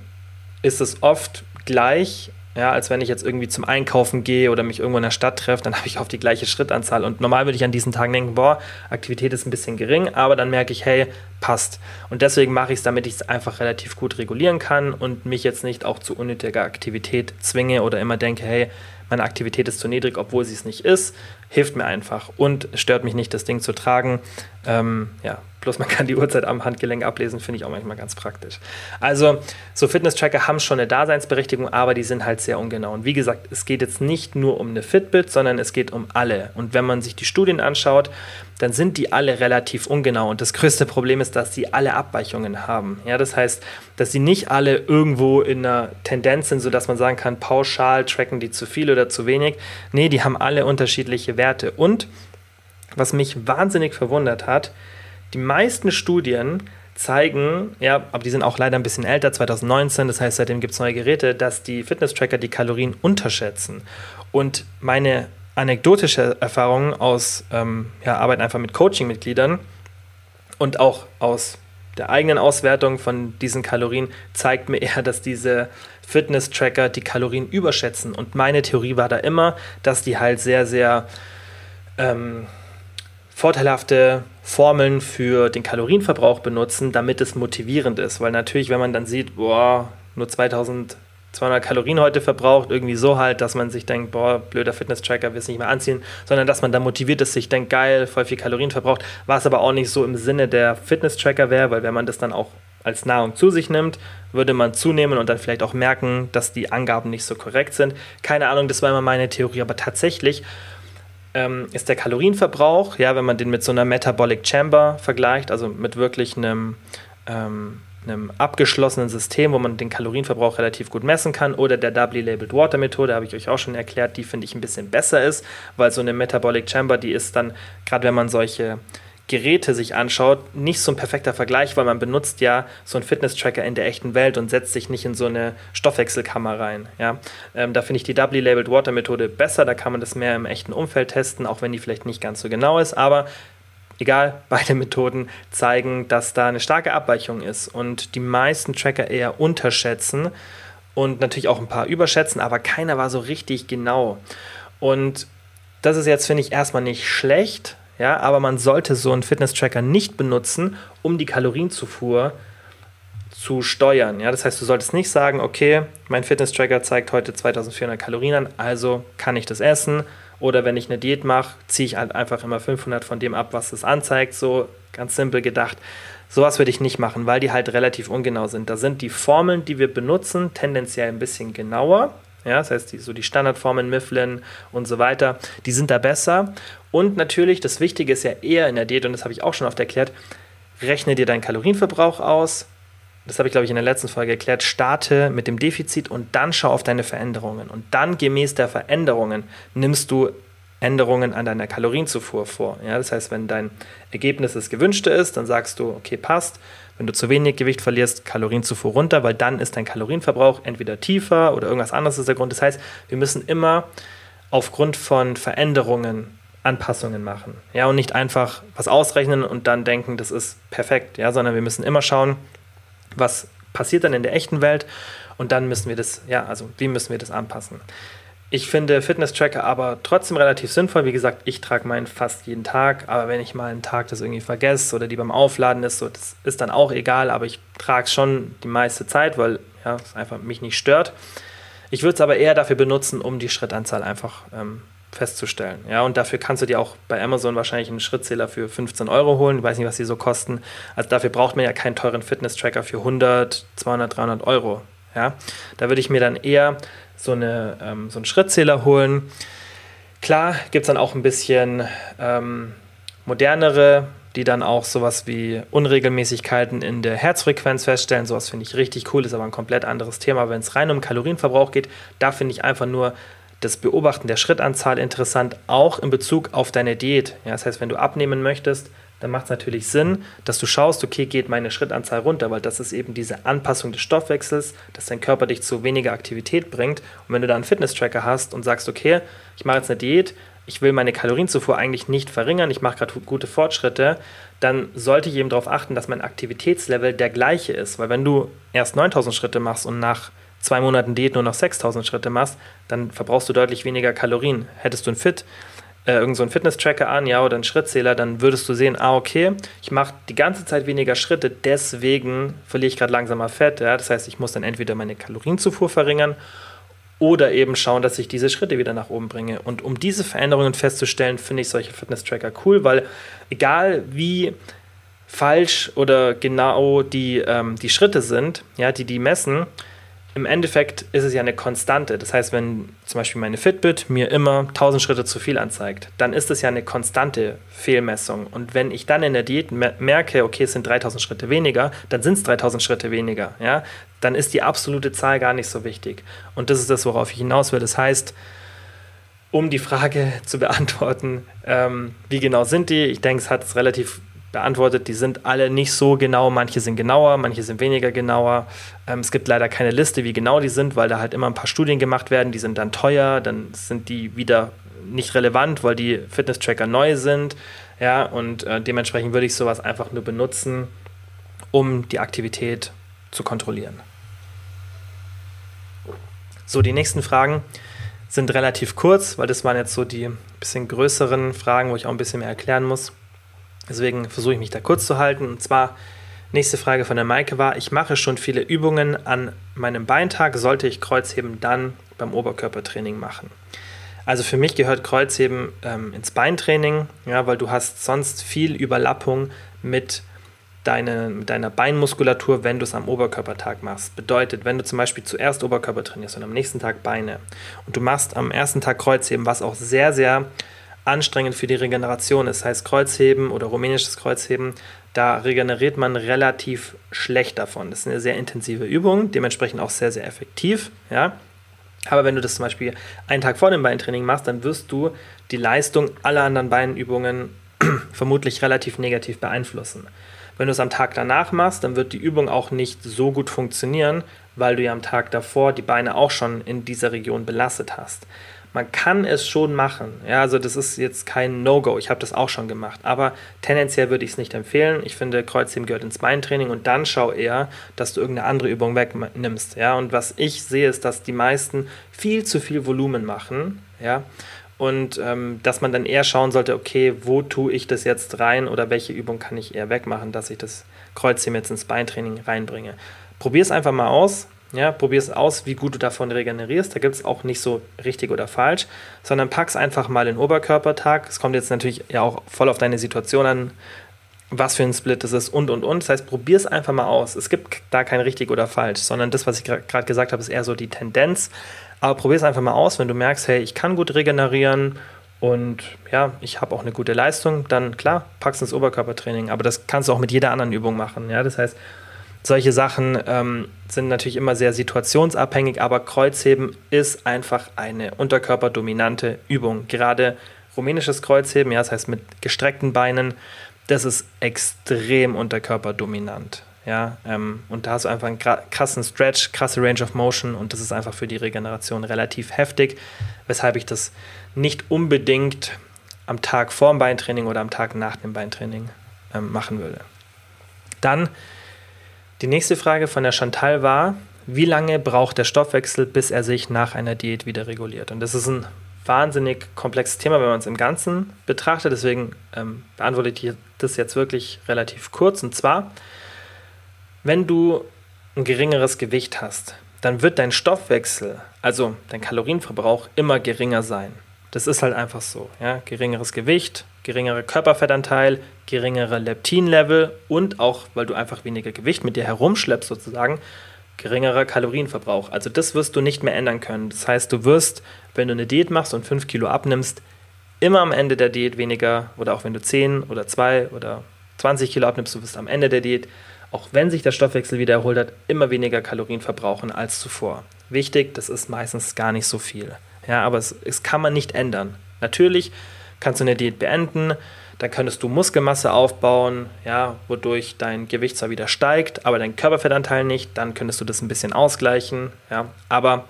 ist es oft gleich, ja, als wenn ich jetzt irgendwie zum Einkaufen gehe oder mich irgendwo in der Stadt treffe, dann habe ich oft die gleiche Schrittanzahl. Und normal würde ich an diesen Tagen denken, boah, Aktivität ist ein bisschen gering, aber dann merke ich, hey, passt. Und deswegen mache ich es, damit ich es einfach relativ gut regulieren kann und mich jetzt nicht auch zu unnötiger Aktivität zwinge oder immer denke, hey, meine Aktivität ist zu niedrig, obwohl sie es nicht ist, hilft mir einfach und stört mich nicht, das Ding zu tragen. Ähm, ja, Plus man kann die Uhrzeit am Handgelenk ablesen, finde ich auch manchmal ganz praktisch. Also so Fitness-Tracker haben schon eine Daseinsberechtigung, aber die sind halt sehr ungenau. Und wie gesagt, es geht jetzt nicht nur um eine Fitbit, sondern es geht um alle. Und wenn man sich die Studien anschaut, dann sind die alle relativ ungenau. Und das größte Problem ist, dass sie alle Abweichungen haben. Ja, das heißt, dass sie nicht alle irgendwo in einer Tendenz sind, sodass man sagen kann, pauschal tracken die zu viel oder zu wenig. Nee, die haben alle unterschiedliche Werte. Und was mich wahnsinnig verwundert hat, die meisten Studien zeigen, ja, aber die sind auch leider ein bisschen älter, 2019, das heißt, seitdem gibt es neue Geräte, dass die Fitness-Tracker die Kalorien unterschätzen. Und meine anekdotische Erfahrung aus ähm, ja, Arbeit einfach mit Coaching-Mitgliedern und auch aus der eigenen Auswertung von diesen Kalorien zeigt mir eher, dass diese Fitness-Tracker die Kalorien überschätzen. Und meine Theorie war da immer, dass die halt sehr, sehr ähm, vorteilhafte Formeln für den Kalorienverbrauch benutzen, damit es motivierend ist. Weil natürlich, wenn man dann sieht, boah, nur 2200 Kalorien heute verbraucht, irgendwie so halt, dass man sich denkt, boah, blöder Fitness-Tracker will es nicht mehr anziehen, sondern dass man dann motiviert ist, sich denkt, geil, voll viel Kalorien verbraucht, was aber auch nicht so im Sinne der Fitness-Tracker wäre, weil wenn man das dann auch als Nahrung zu sich nimmt, würde man zunehmen und dann vielleicht auch merken, dass die Angaben nicht so korrekt sind. Keine Ahnung, das war immer meine Theorie, aber tatsächlich ähm, ist der Kalorienverbrauch, ja, wenn man den mit so einer Metabolic Chamber vergleicht, also mit wirklich einem, ähm, einem abgeschlossenen System, wo man den Kalorienverbrauch relativ gut messen kann, oder der Doubly Labeled Water Methode, habe ich euch auch schon erklärt, die finde ich ein bisschen besser ist, weil so eine Metabolic Chamber, die ist dann, gerade wenn man solche Geräte sich anschaut, nicht so ein perfekter Vergleich, weil man benutzt ja so einen Fitness-Tracker in der echten Welt und setzt sich nicht in so eine Stoffwechselkammer rein. Ja? Ähm, da finde ich die Doubly Labeled Water Methode besser, da kann man das mehr im echten Umfeld testen, auch wenn die vielleicht nicht ganz so genau ist, aber egal, beide Methoden zeigen, dass da eine starke Abweichung ist und die meisten Tracker eher unterschätzen und natürlich auch ein paar überschätzen, aber keiner war so richtig genau. Und das ist jetzt, finde ich, erstmal nicht schlecht, ja, aber man sollte so einen Fitness-Tracker nicht benutzen, um die Kalorienzufuhr zu steuern. Ja, das heißt, du solltest nicht sagen, okay, mein Fitness-Tracker zeigt heute 2400 Kalorien an, also kann ich das essen. Oder wenn ich eine Diät mache, ziehe ich halt einfach immer 500 von dem ab, was es anzeigt. So ganz simpel gedacht. Sowas würde ich nicht machen, weil die halt relativ ungenau sind. Da sind die Formeln, die wir benutzen, tendenziell ein bisschen genauer. Ja, das heißt, die, so die Standardformen Mifflin und so weiter, die sind da besser. Und natürlich, das Wichtige ist ja eher in der Diät, und das habe ich auch schon oft erklärt, rechne dir deinen Kalorienverbrauch aus. Das habe ich, glaube ich, in der letzten Folge erklärt. Starte mit dem Defizit und dann schau auf deine Veränderungen. Und dann gemäß der Veränderungen nimmst du Änderungen an deiner Kalorienzufuhr vor. Ja, das heißt, wenn dein Ergebnis das gewünschte ist, dann sagst du, okay, passt. Wenn du zu wenig Gewicht verlierst, Kalorienzufuhr runter, weil dann ist dein Kalorienverbrauch entweder tiefer oder irgendwas anderes ist der Grund. Das heißt, wir müssen immer aufgrund von Veränderungen Anpassungen machen. Ja, und nicht einfach was ausrechnen und dann denken, das ist perfekt, ja, sondern wir müssen immer schauen, was passiert dann in der echten Welt und dann müssen wir das, ja, also wie müssen wir das anpassen. Ich finde Fitness-Tracker aber trotzdem relativ sinnvoll. Wie gesagt, ich trage meinen fast jeden Tag, aber wenn ich mal einen Tag das irgendwie vergesse oder die beim Aufladen ist, so, das ist dann auch egal, aber ich trage es schon die meiste Zeit, weil ja, es einfach mich nicht stört. Ich würde es aber eher dafür benutzen, um die Schrittanzahl einfach ähm, festzustellen. Ja, und dafür kannst du dir auch bei Amazon wahrscheinlich einen Schrittzähler für 15 Euro holen. Ich weiß nicht, was die so kosten. Also dafür braucht man ja keinen teuren Fitness-Tracker für 100, 200, 300 Euro. Ja, da würde ich mir dann eher so, eine, ähm, so einen Schrittzähler holen. Klar gibt es dann auch ein bisschen ähm, modernere, die dann auch sowas wie Unregelmäßigkeiten in der Herzfrequenz feststellen. Sowas finde ich richtig cool, ist aber ein komplett anderes Thema. Wenn es rein um Kalorienverbrauch geht, da finde ich einfach nur das Beobachten der Schrittanzahl interessant, auch in Bezug auf deine Diät. Ja, das heißt, wenn du abnehmen möchtest, dann macht es natürlich Sinn, dass du schaust, okay, geht meine Schrittanzahl runter, weil das ist eben diese Anpassung des Stoffwechsels, dass dein Körper dich zu weniger Aktivität bringt. Und wenn du da einen Fitness-Tracker hast und sagst, okay, ich mache jetzt eine Diät, ich will meine Kalorienzufuhr eigentlich nicht verringern, ich mache gerade gute Fortschritte, dann sollte ich eben darauf achten, dass mein Aktivitätslevel der gleiche ist. Weil wenn du erst 9000 Schritte machst und nach zwei Monaten Diät nur noch 6000 Schritte machst, dann verbrauchst du deutlich weniger Kalorien. Hättest du ein Fit, äh, irgend so Fitness-Tracker an, ja, oder einen Schrittzähler, dann würdest du sehen, ah, okay, ich mache die ganze Zeit weniger Schritte, deswegen verliere ich gerade langsamer Fett. Ja? Das heißt, ich muss dann entweder meine Kalorienzufuhr verringern oder eben schauen, dass ich diese Schritte wieder nach oben bringe. Und um diese Veränderungen festzustellen, finde ich solche Fitness-Tracker cool, weil egal wie falsch oder genau die, ähm, die Schritte sind, ja, die die messen, im Endeffekt ist es ja eine Konstante. Das heißt, wenn zum Beispiel meine Fitbit mir immer 1000 Schritte zu viel anzeigt, dann ist es ja eine konstante Fehlmessung. Und wenn ich dann in der Diät merke, okay, es sind 3000 Schritte weniger, dann sind es 3000 Schritte weniger. Ja? Dann ist die absolute Zahl gar nicht so wichtig. Und das ist das, worauf ich hinaus will. Das heißt, um die Frage zu beantworten, ähm, wie genau sind die? Ich denke, es hat es relativ beantwortet. Die sind alle nicht so genau. Manche sind genauer, manche sind weniger genauer. Ähm, es gibt leider keine Liste, wie genau die sind, weil da halt immer ein paar Studien gemacht werden. Die sind dann teuer, dann sind die wieder nicht relevant, weil die Fitness-Tracker neu sind. Ja, und äh, dementsprechend würde ich sowas einfach nur benutzen, um die Aktivität zu kontrollieren. So, die nächsten Fragen sind relativ kurz, weil das waren jetzt so die bisschen größeren Fragen, wo ich auch ein bisschen mehr erklären muss. Deswegen versuche ich mich da kurz zu halten. Und zwar, nächste Frage von der Maike war, ich mache schon viele Übungen an meinem Beintag, sollte ich Kreuzheben dann beim Oberkörpertraining machen? Also für mich gehört Kreuzheben ähm, ins Beintraining, ja, weil du hast sonst viel Überlappung mit, deine, deiner Beinmuskulatur, wenn du es am Oberkörpertag machst. Bedeutet, wenn du zum Beispiel zuerst Oberkörper trainierst und am nächsten Tag Beine und du machst am ersten Tag Kreuzheben, was auch sehr, sehr anstrengend für die Regeneration ist. Das heißt, Kreuzheben oder rumänisches Kreuzheben, da regeneriert man relativ schlecht davon. Das ist eine sehr intensive Übung, dementsprechend auch sehr, sehr effektiv. Ja? Aber wenn du das zum Beispiel einen Tag vor dem Beintraining machst, dann wirst du die Leistung aller anderen Beinübungen vermutlich relativ negativ beeinflussen. Wenn du es am Tag danach machst, dann wird die Übung auch nicht so gut funktionieren, weil du ja am Tag davor die Beine auch schon in dieser Region belastet hast man kann es schon machen. Ja, also das ist jetzt kein No-Go. Ich habe das auch schon gemacht. Aber tendenziell würde ich es nicht empfehlen. Ich finde, Kreuzheben gehört ins Beintraining und dann schau eher, dass du irgendeine andere Übung wegnimmst. Ja, und was ich sehe, ist, dass die meisten viel zu viel Volumen machen. Ja, und ähm, dass man dann eher schauen sollte, okay, wo tue ich das jetzt rein oder welche Übung kann ich eher wegmachen, dass ich das Kreuzheben jetzt ins Beintraining reinbringe. Probier es einfach mal aus. Ja, probier es aus, wie gut du davon regenerierst. Da gibt es auch nicht so richtig oder falsch, sondern pack es einfach mal in Oberkörpertag. Es kommt jetzt natürlich ja auch voll auf deine Situation an, was für ein Split es ist und und und. Das heißt, probier es einfach mal aus. Es gibt da kein richtig oder falsch, sondern das, was ich gerade gesagt habe, ist eher so die Tendenz. Aber probier es einfach mal aus, wenn du merkst, hey, ich kann gut regenerieren und ja, ich habe auch eine gute Leistung, dann klar, packst ins Oberkörpertraining. Aber das kannst du auch mit jeder anderen Übung machen. Ja, das heißt, solche Sachen ähm, sind natürlich immer sehr situationsabhängig, aber Kreuzheben ist einfach eine unterkörperdominante Übung. Gerade rumänisches Kreuzheben, ja, das heißt mit gestreckten Beinen, das ist extrem unterkörperdominant. Ja, ähm, und da hast du einfach einen krassen Stretch, krasse Range of Motion und das ist einfach für die Regeneration relativ heftig, weshalb ich das nicht unbedingt am Tag vor dem Beintraining oder am Tag nach dem Beintraining ähm, machen würde. Dann die nächste Frage von der Chantal war, wie lange braucht der Stoffwechsel, bis er sich nach einer Diät wieder reguliert? Und das ist ein wahnsinnig komplexes Thema, wenn man es im Ganzen betrachtet. Deswegen ähm, beantworte ich das jetzt wirklich relativ kurz. Und zwar, wenn du ein geringeres Gewicht hast, dann wird dein Stoffwechsel, also dein Kalorienverbrauch, immer geringer sein. Das ist halt einfach so. Ja? Geringeres Gewicht, geringerer Körperfettanteil, geringere Leptinlevel und auch, weil du einfach weniger Gewicht mit dir herumschleppst sozusagen, geringerer Kalorienverbrauch. Also das wirst du nicht mehr ändern können. Das heißt, du wirst, wenn du eine Diät machst und 5 Kilo abnimmst, immer am Ende der Diät weniger oder auch wenn du 10 oder 2 oder 20 Kilo abnimmst, du wirst am Ende der Diät, auch wenn sich der Stoffwechsel wieder erholt hat, immer weniger Kalorien verbrauchen als zuvor. Wichtig, das ist meistens gar nicht so viel. Ja, aber es, es kann man nicht ändern. Natürlich kannst du eine Diät beenden, dann könntest du Muskelmasse aufbauen, ja, wodurch dein Gewicht zwar wieder steigt, aber dein Körperfettanteil nicht, dann könntest du das ein bisschen ausgleichen, ja, aber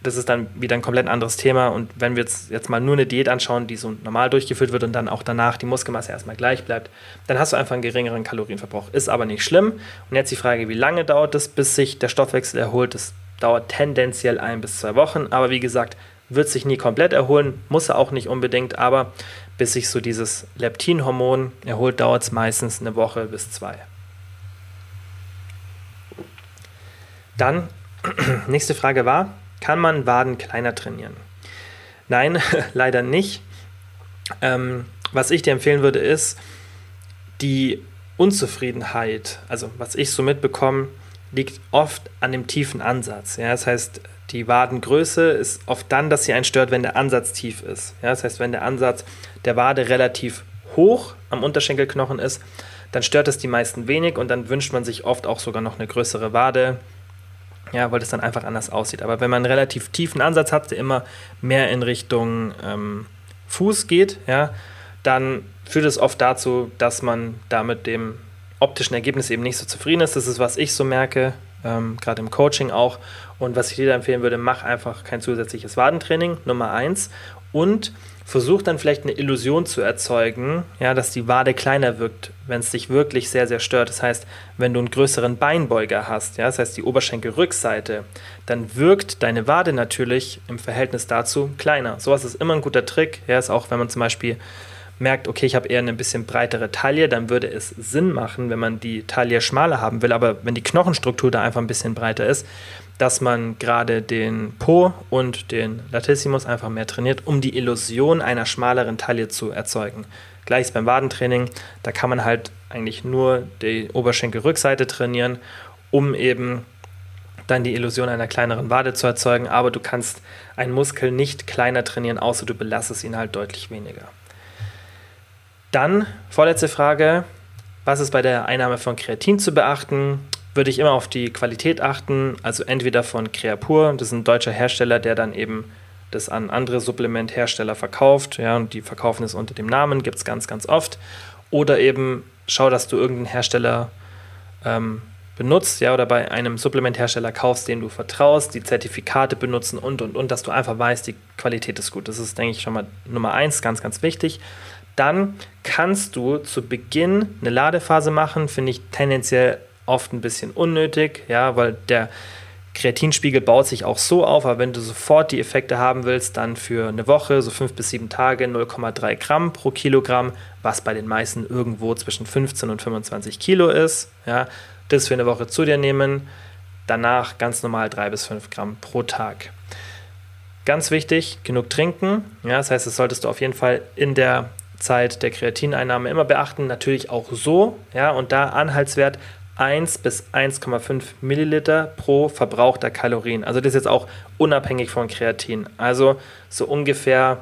das ist dann wieder ein komplett anderes Thema und wenn wir jetzt, jetzt mal nur eine Diät anschauen, die so normal durchgeführt wird und dann auch danach die Muskelmasse erstmal gleich bleibt, dann hast du einfach einen geringeren Kalorienverbrauch. Ist aber nicht schlimm. Und jetzt die Frage, wie lange dauert es, bis sich der Stoffwechsel erholt? Das dauert tendenziell ein bis zwei Wochen, aber wie gesagt, wird sich nie komplett erholen, muss er auch nicht unbedingt, aber bis sich so dieses Leptinhormon erholt, dauert es meistens eine Woche bis zwei. Dann, nächste Frage war, kann man Waden kleiner trainieren? Nein, leider nicht. Ähm, was ich dir empfehlen würde, ist, die Unzufriedenheit, also was ich so mitbekomme, liegt oft an dem tiefen Ansatz. Ja, das heißt, die Wadengröße ist oft dann, dass sie einen stört, wenn der Ansatz tief ist. Ja, das heißt, wenn der Ansatz der Wade relativ hoch am Unterschenkelknochen ist, dann stört es die meisten wenig und dann wünscht man sich oft auch sogar noch eine größere Wade, ja, weil das dann einfach anders aussieht. Aber wenn man einen relativ tiefen Ansatz hat, der immer mehr in Richtung ähm, Fuß geht, ja, dann führt es oft dazu, dass man da mit dem optischen Ergebnis eben nicht so zufrieden ist. Das ist, was ich so merke, ähm, gerade im Coaching auch. Und was ich dir da empfehlen würde, mach einfach kein zusätzliches Wadentraining, Nummer eins. Und versuch dann vielleicht eine Illusion zu erzeugen, ja, dass die Wade kleiner wirkt, wenn es dich wirklich sehr, sehr stört. Das heißt, wenn du einen größeren Beinbeuger hast, ja, das heißt die Oberschenkelrückseite, dann wirkt deine Wade natürlich im Verhältnis dazu kleiner. Sowas ist immer ein guter Trick. Ja, ist auch, wenn man zum Beispiel merkt, okay, ich habe eher eine bisschen breitere Taille, dann würde es Sinn machen, wenn man die Taille schmaler haben will. Aber wenn die Knochenstruktur da einfach ein bisschen breiter ist, dass man gerade den Po und den Latissimus einfach mehr trainiert, um die Illusion einer schmaleren Taille zu erzeugen. Gleiches beim Wadentraining, da kann man halt eigentlich nur die Oberschenkelrückseite trainieren, um eben dann die Illusion einer kleineren Wade zu erzeugen, aber du kannst einen Muskel nicht kleiner trainieren, außer du belastest ihn halt deutlich weniger. Dann, vorletzte Frage, was ist bei der Einnahme von Kreatin zu beachten? Würde ich immer auf die Qualität achten, also entweder von Creapur, das ist ein deutscher Hersteller, der dann eben das an andere Supplementhersteller verkauft, ja, und die verkaufen es unter dem Namen, gibt es ganz, ganz oft. Oder eben schau, dass du irgendeinen Hersteller ähm, benutzt, ja, oder bei einem Supplementhersteller kaufst, dem du vertraust, die Zertifikate benutzen und und und, dass du einfach weißt, die Qualität ist gut. Das ist, denke ich, schon mal Nummer eins, ganz, ganz wichtig dann kannst du zu Beginn eine Ladephase machen, finde ich tendenziell oft ein bisschen unnötig, ja, weil der Kreatinspiegel baut sich auch so auf, aber wenn du sofort die Effekte haben willst, dann für eine Woche, so fünf bis sieben Tage, 0,3 Gramm pro Kilogramm, was bei den meisten irgendwo zwischen 15 und 25 Kilo ist, ja, das für eine Woche zu dir nehmen, danach ganz normal drei bis fünf Gramm pro Tag. Ganz wichtig, genug trinken, ja, das heißt, das solltest du auf jeden Fall in der Zeit der Kreatineinnahme immer beachten. Natürlich auch so, ja, und da Anhaltswert 1 bis 1,5 Milliliter pro verbrauchter Kalorien. Also das ist jetzt auch unabhängig von Kreatin. Also so ungefähr,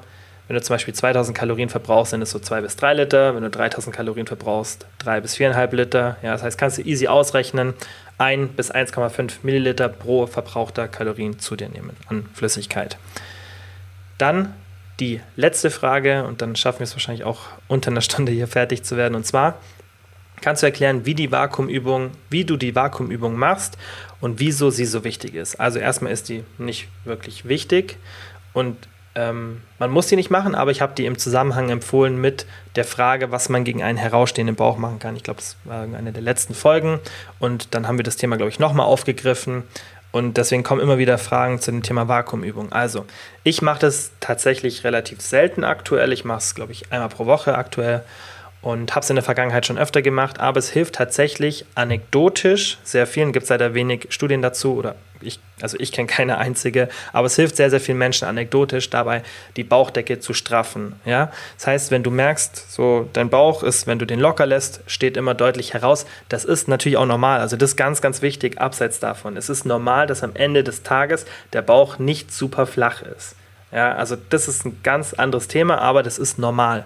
wenn du zum Beispiel 2000 Kalorien verbrauchst, sind es so 2 bis 3 Liter. Wenn du 3000 Kalorien verbrauchst, 3 bis 4,5 Liter. Ja, das heißt, kannst du easy ausrechnen, 1 bis 1,5 Milliliter pro verbrauchter Kalorien zu dir nehmen an Flüssigkeit. Dann die letzte Frage und dann schaffen wir es wahrscheinlich auch unter einer Stunde hier fertig zu werden. Und zwar kannst du erklären, wie die Vakuumübung, wie du die Vakuumübung machst und wieso sie so wichtig ist. Also erstmal ist die nicht wirklich wichtig und ähm, man muss die nicht machen, aber ich habe die im Zusammenhang empfohlen mit der Frage, was man gegen einen herausstehenden Bauch machen kann. Ich glaube, das war eine der letzten Folgen und dann haben wir das Thema, glaube ich, nochmal aufgegriffen und deswegen kommen immer wieder Fragen zu dem Thema Vakuumübung. Also, ich mache das tatsächlich relativ selten aktuell. Ich mache es, glaube ich, einmal pro Woche aktuell und habe es in der Vergangenheit schon öfter gemacht. Aber es hilft tatsächlich anekdotisch sehr vielen. Gibt es leider wenig Studien dazu oder ich, also ich kenne keine einzige, aber es hilft sehr, sehr vielen Menschen anekdotisch dabei, die Bauchdecke zu straffen. Ja? Das heißt, wenn du merkst, so dein Bauch ist, wenn du den locker lässt, steht immer deutlich heraus. Das ist natürlich auch normal. Also das ist ganz, ganz wichtig, abseits davon. Es ist normal, dass am Ende des Tages der Bauch nicht super flach ist. Ja, also das ist ein ganz anderes Thema, aber das ist normal.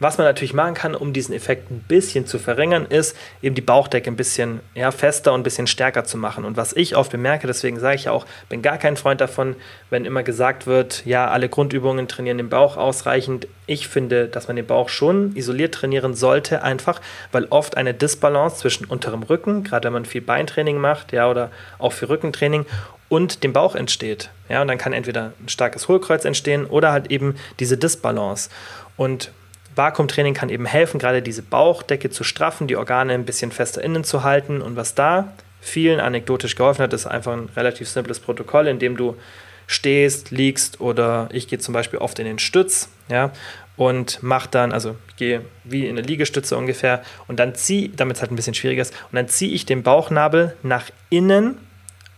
Was man natürlich machen kann, um diesen Effekt ein bisschen zu verringern, ist eben die Bauchdecke ein bisschen ja, fester und ein bisschen stärker zu machen. Und was ich oft bemerke, deswegen sage ich ja auch, bin gar kein Freund davon, wenn immer gesagt wird, ja, alle Grundübungen trainieren den Bauch ausreichend. Ich finde, dass man den Bauch schon isoliert trainieren sollte, einfach, weil oft eine Disbalance zwischen unterem Rücken, gerade wenn man viel Beintraining macht, ja, oder auch für Rückentraining, und dem Bauch entsteht. Ja, und dann kann entweder ein starkes Hohlkreuz entstehen oder halt eben diese Disbalance. Und Vakuumtraining kann eben helfen, gerade diese Bauchdecke zu straffen, die Organe ein bisschen fester innen zu halten. Und was da vielen anekdotisch geholfen hat, ist einfach ein relativ simples Protokoll, in dem du stehst, liegst oder ich gehe zum Beispiel oft in den Stütz, ja, und mache dann, also gehe wie in eine Liegestütze ungefähr und dann ziehe, damit es halt ein bisschen schwieriger ist, und dann ziehe ich den Bauchnabel nach innen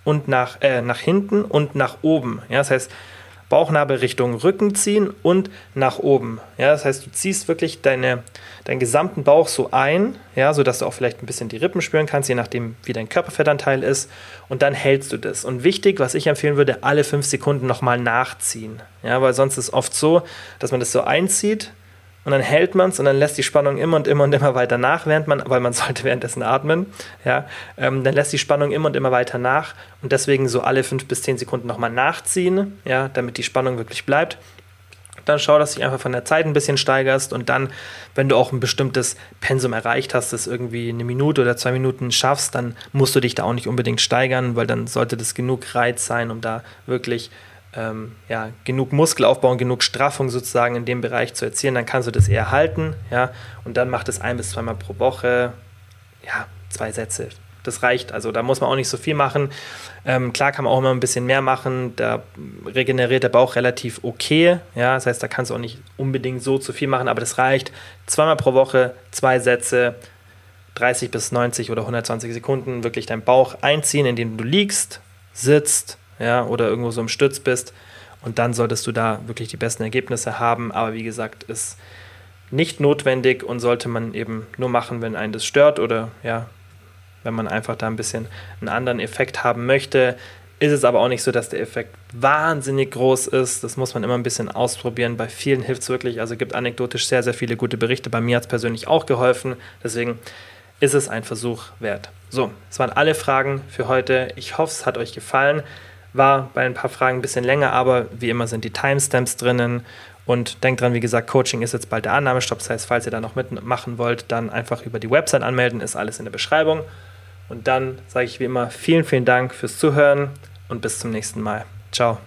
und nach, äh, nach hinten und nach oben. Ja, das heißt, Bauchnabel Richtung Rücken ziehen und nach oben. Ja, das heißt, du ziehst wirklich deine, deinen gesamten Bauch so ein, ja, sodass du auch vielleicht ein bisschen die Rippen spüren kannst, je nachdem, wie dein Körperfettanteil ist. Und dann hältst du das. Und wichtig, was ich empfehlen würde, alle fünf Sekunden nochmal nachziehen. Ja, weil sonst ist oft so, dass man das so einzieht und dann hält man es und dann lässt die Spannung immer und immer und immer weiter nach, während man, weil man sollte währenddessen atmen, ja, ähm, dann lässt die Spannung immer und immer weiter nach und deswegen so alle fünf bis zehn Sekunden nochmal nachziehen, ja, damit die Spannung wirklich bleibt. Dann schau, dass du dich einfach von der Zeit ein bisschen steigerst und dann, wenn du auch ein bestimmtes Pensum erreicht hast, das irgendwie eine Minute oder zwei Minuten schaffst, dann musst du dich da auch nicht unbedingt steigern, weil dann sollte das genug Reiz sein, um da wirklich ähm, ja, genug Muskelaufbau und genug Straffung sozusagen in dem Bereich zu erzielen, dann kannst du das eher halten, ja, und dann macht es ein bis zweimal pro Woche, ja, zwei Sätze. Das reicht, also da muss man auch nicht so viel machen. Ähm, klar kann man auch immer ein bisschen mehr machen, da regeneriert der Bauch relativ okay, ja, das heißt, da kannst du auch nicht unbedingt so zu viel machen, aber das reicht. Zweimal pro Woche, zwei Sätze, 30 bis 90 oder 120 Sekunden wirklich deinen Bauch einziehen, indem du liegst, sitzt, ja, oder irgendwo so im Stütz bist. Und dann solltest du da wirklich die besten Ergebnisse haben. Aber wie gesagt, ist nicht notwendig und sollte man eben nur machen, wenn einen das stört oder ja, wenn man einfach da ein bisschen einen anderen Effekt haben möchte. Ist es aber auch nicht so, dass der Effekt wahnsinnig groß ist. Das muss man immer ein bisschen ausprobieren. Bei vielen hilft es wirklich. Also gibt anekdotisch sehr, sehr viele gute Berichte. Bei mir hat es persönlich auch geholfen. Deswegen ist es ein Versuch wert. So, das waren alle Fragen für heute. Ich hoffe, es hat euch gefallen. War bei ein paar Fragen ein bisschen länger, aber wie immer sind die Timestamps drinnen. Und denkt dran, wie gesagt, Coaching ist jetzt bald der Annahmestopp. Das heißt, falls ihr da noch mitmachen wollt, dann einfach über die Website anmelden, ist alles in der Beschreibung. Und dann sage ich wie immer vielen, vielen Dank fürs Zuhören und bis zum nächsten Mal. Ciao.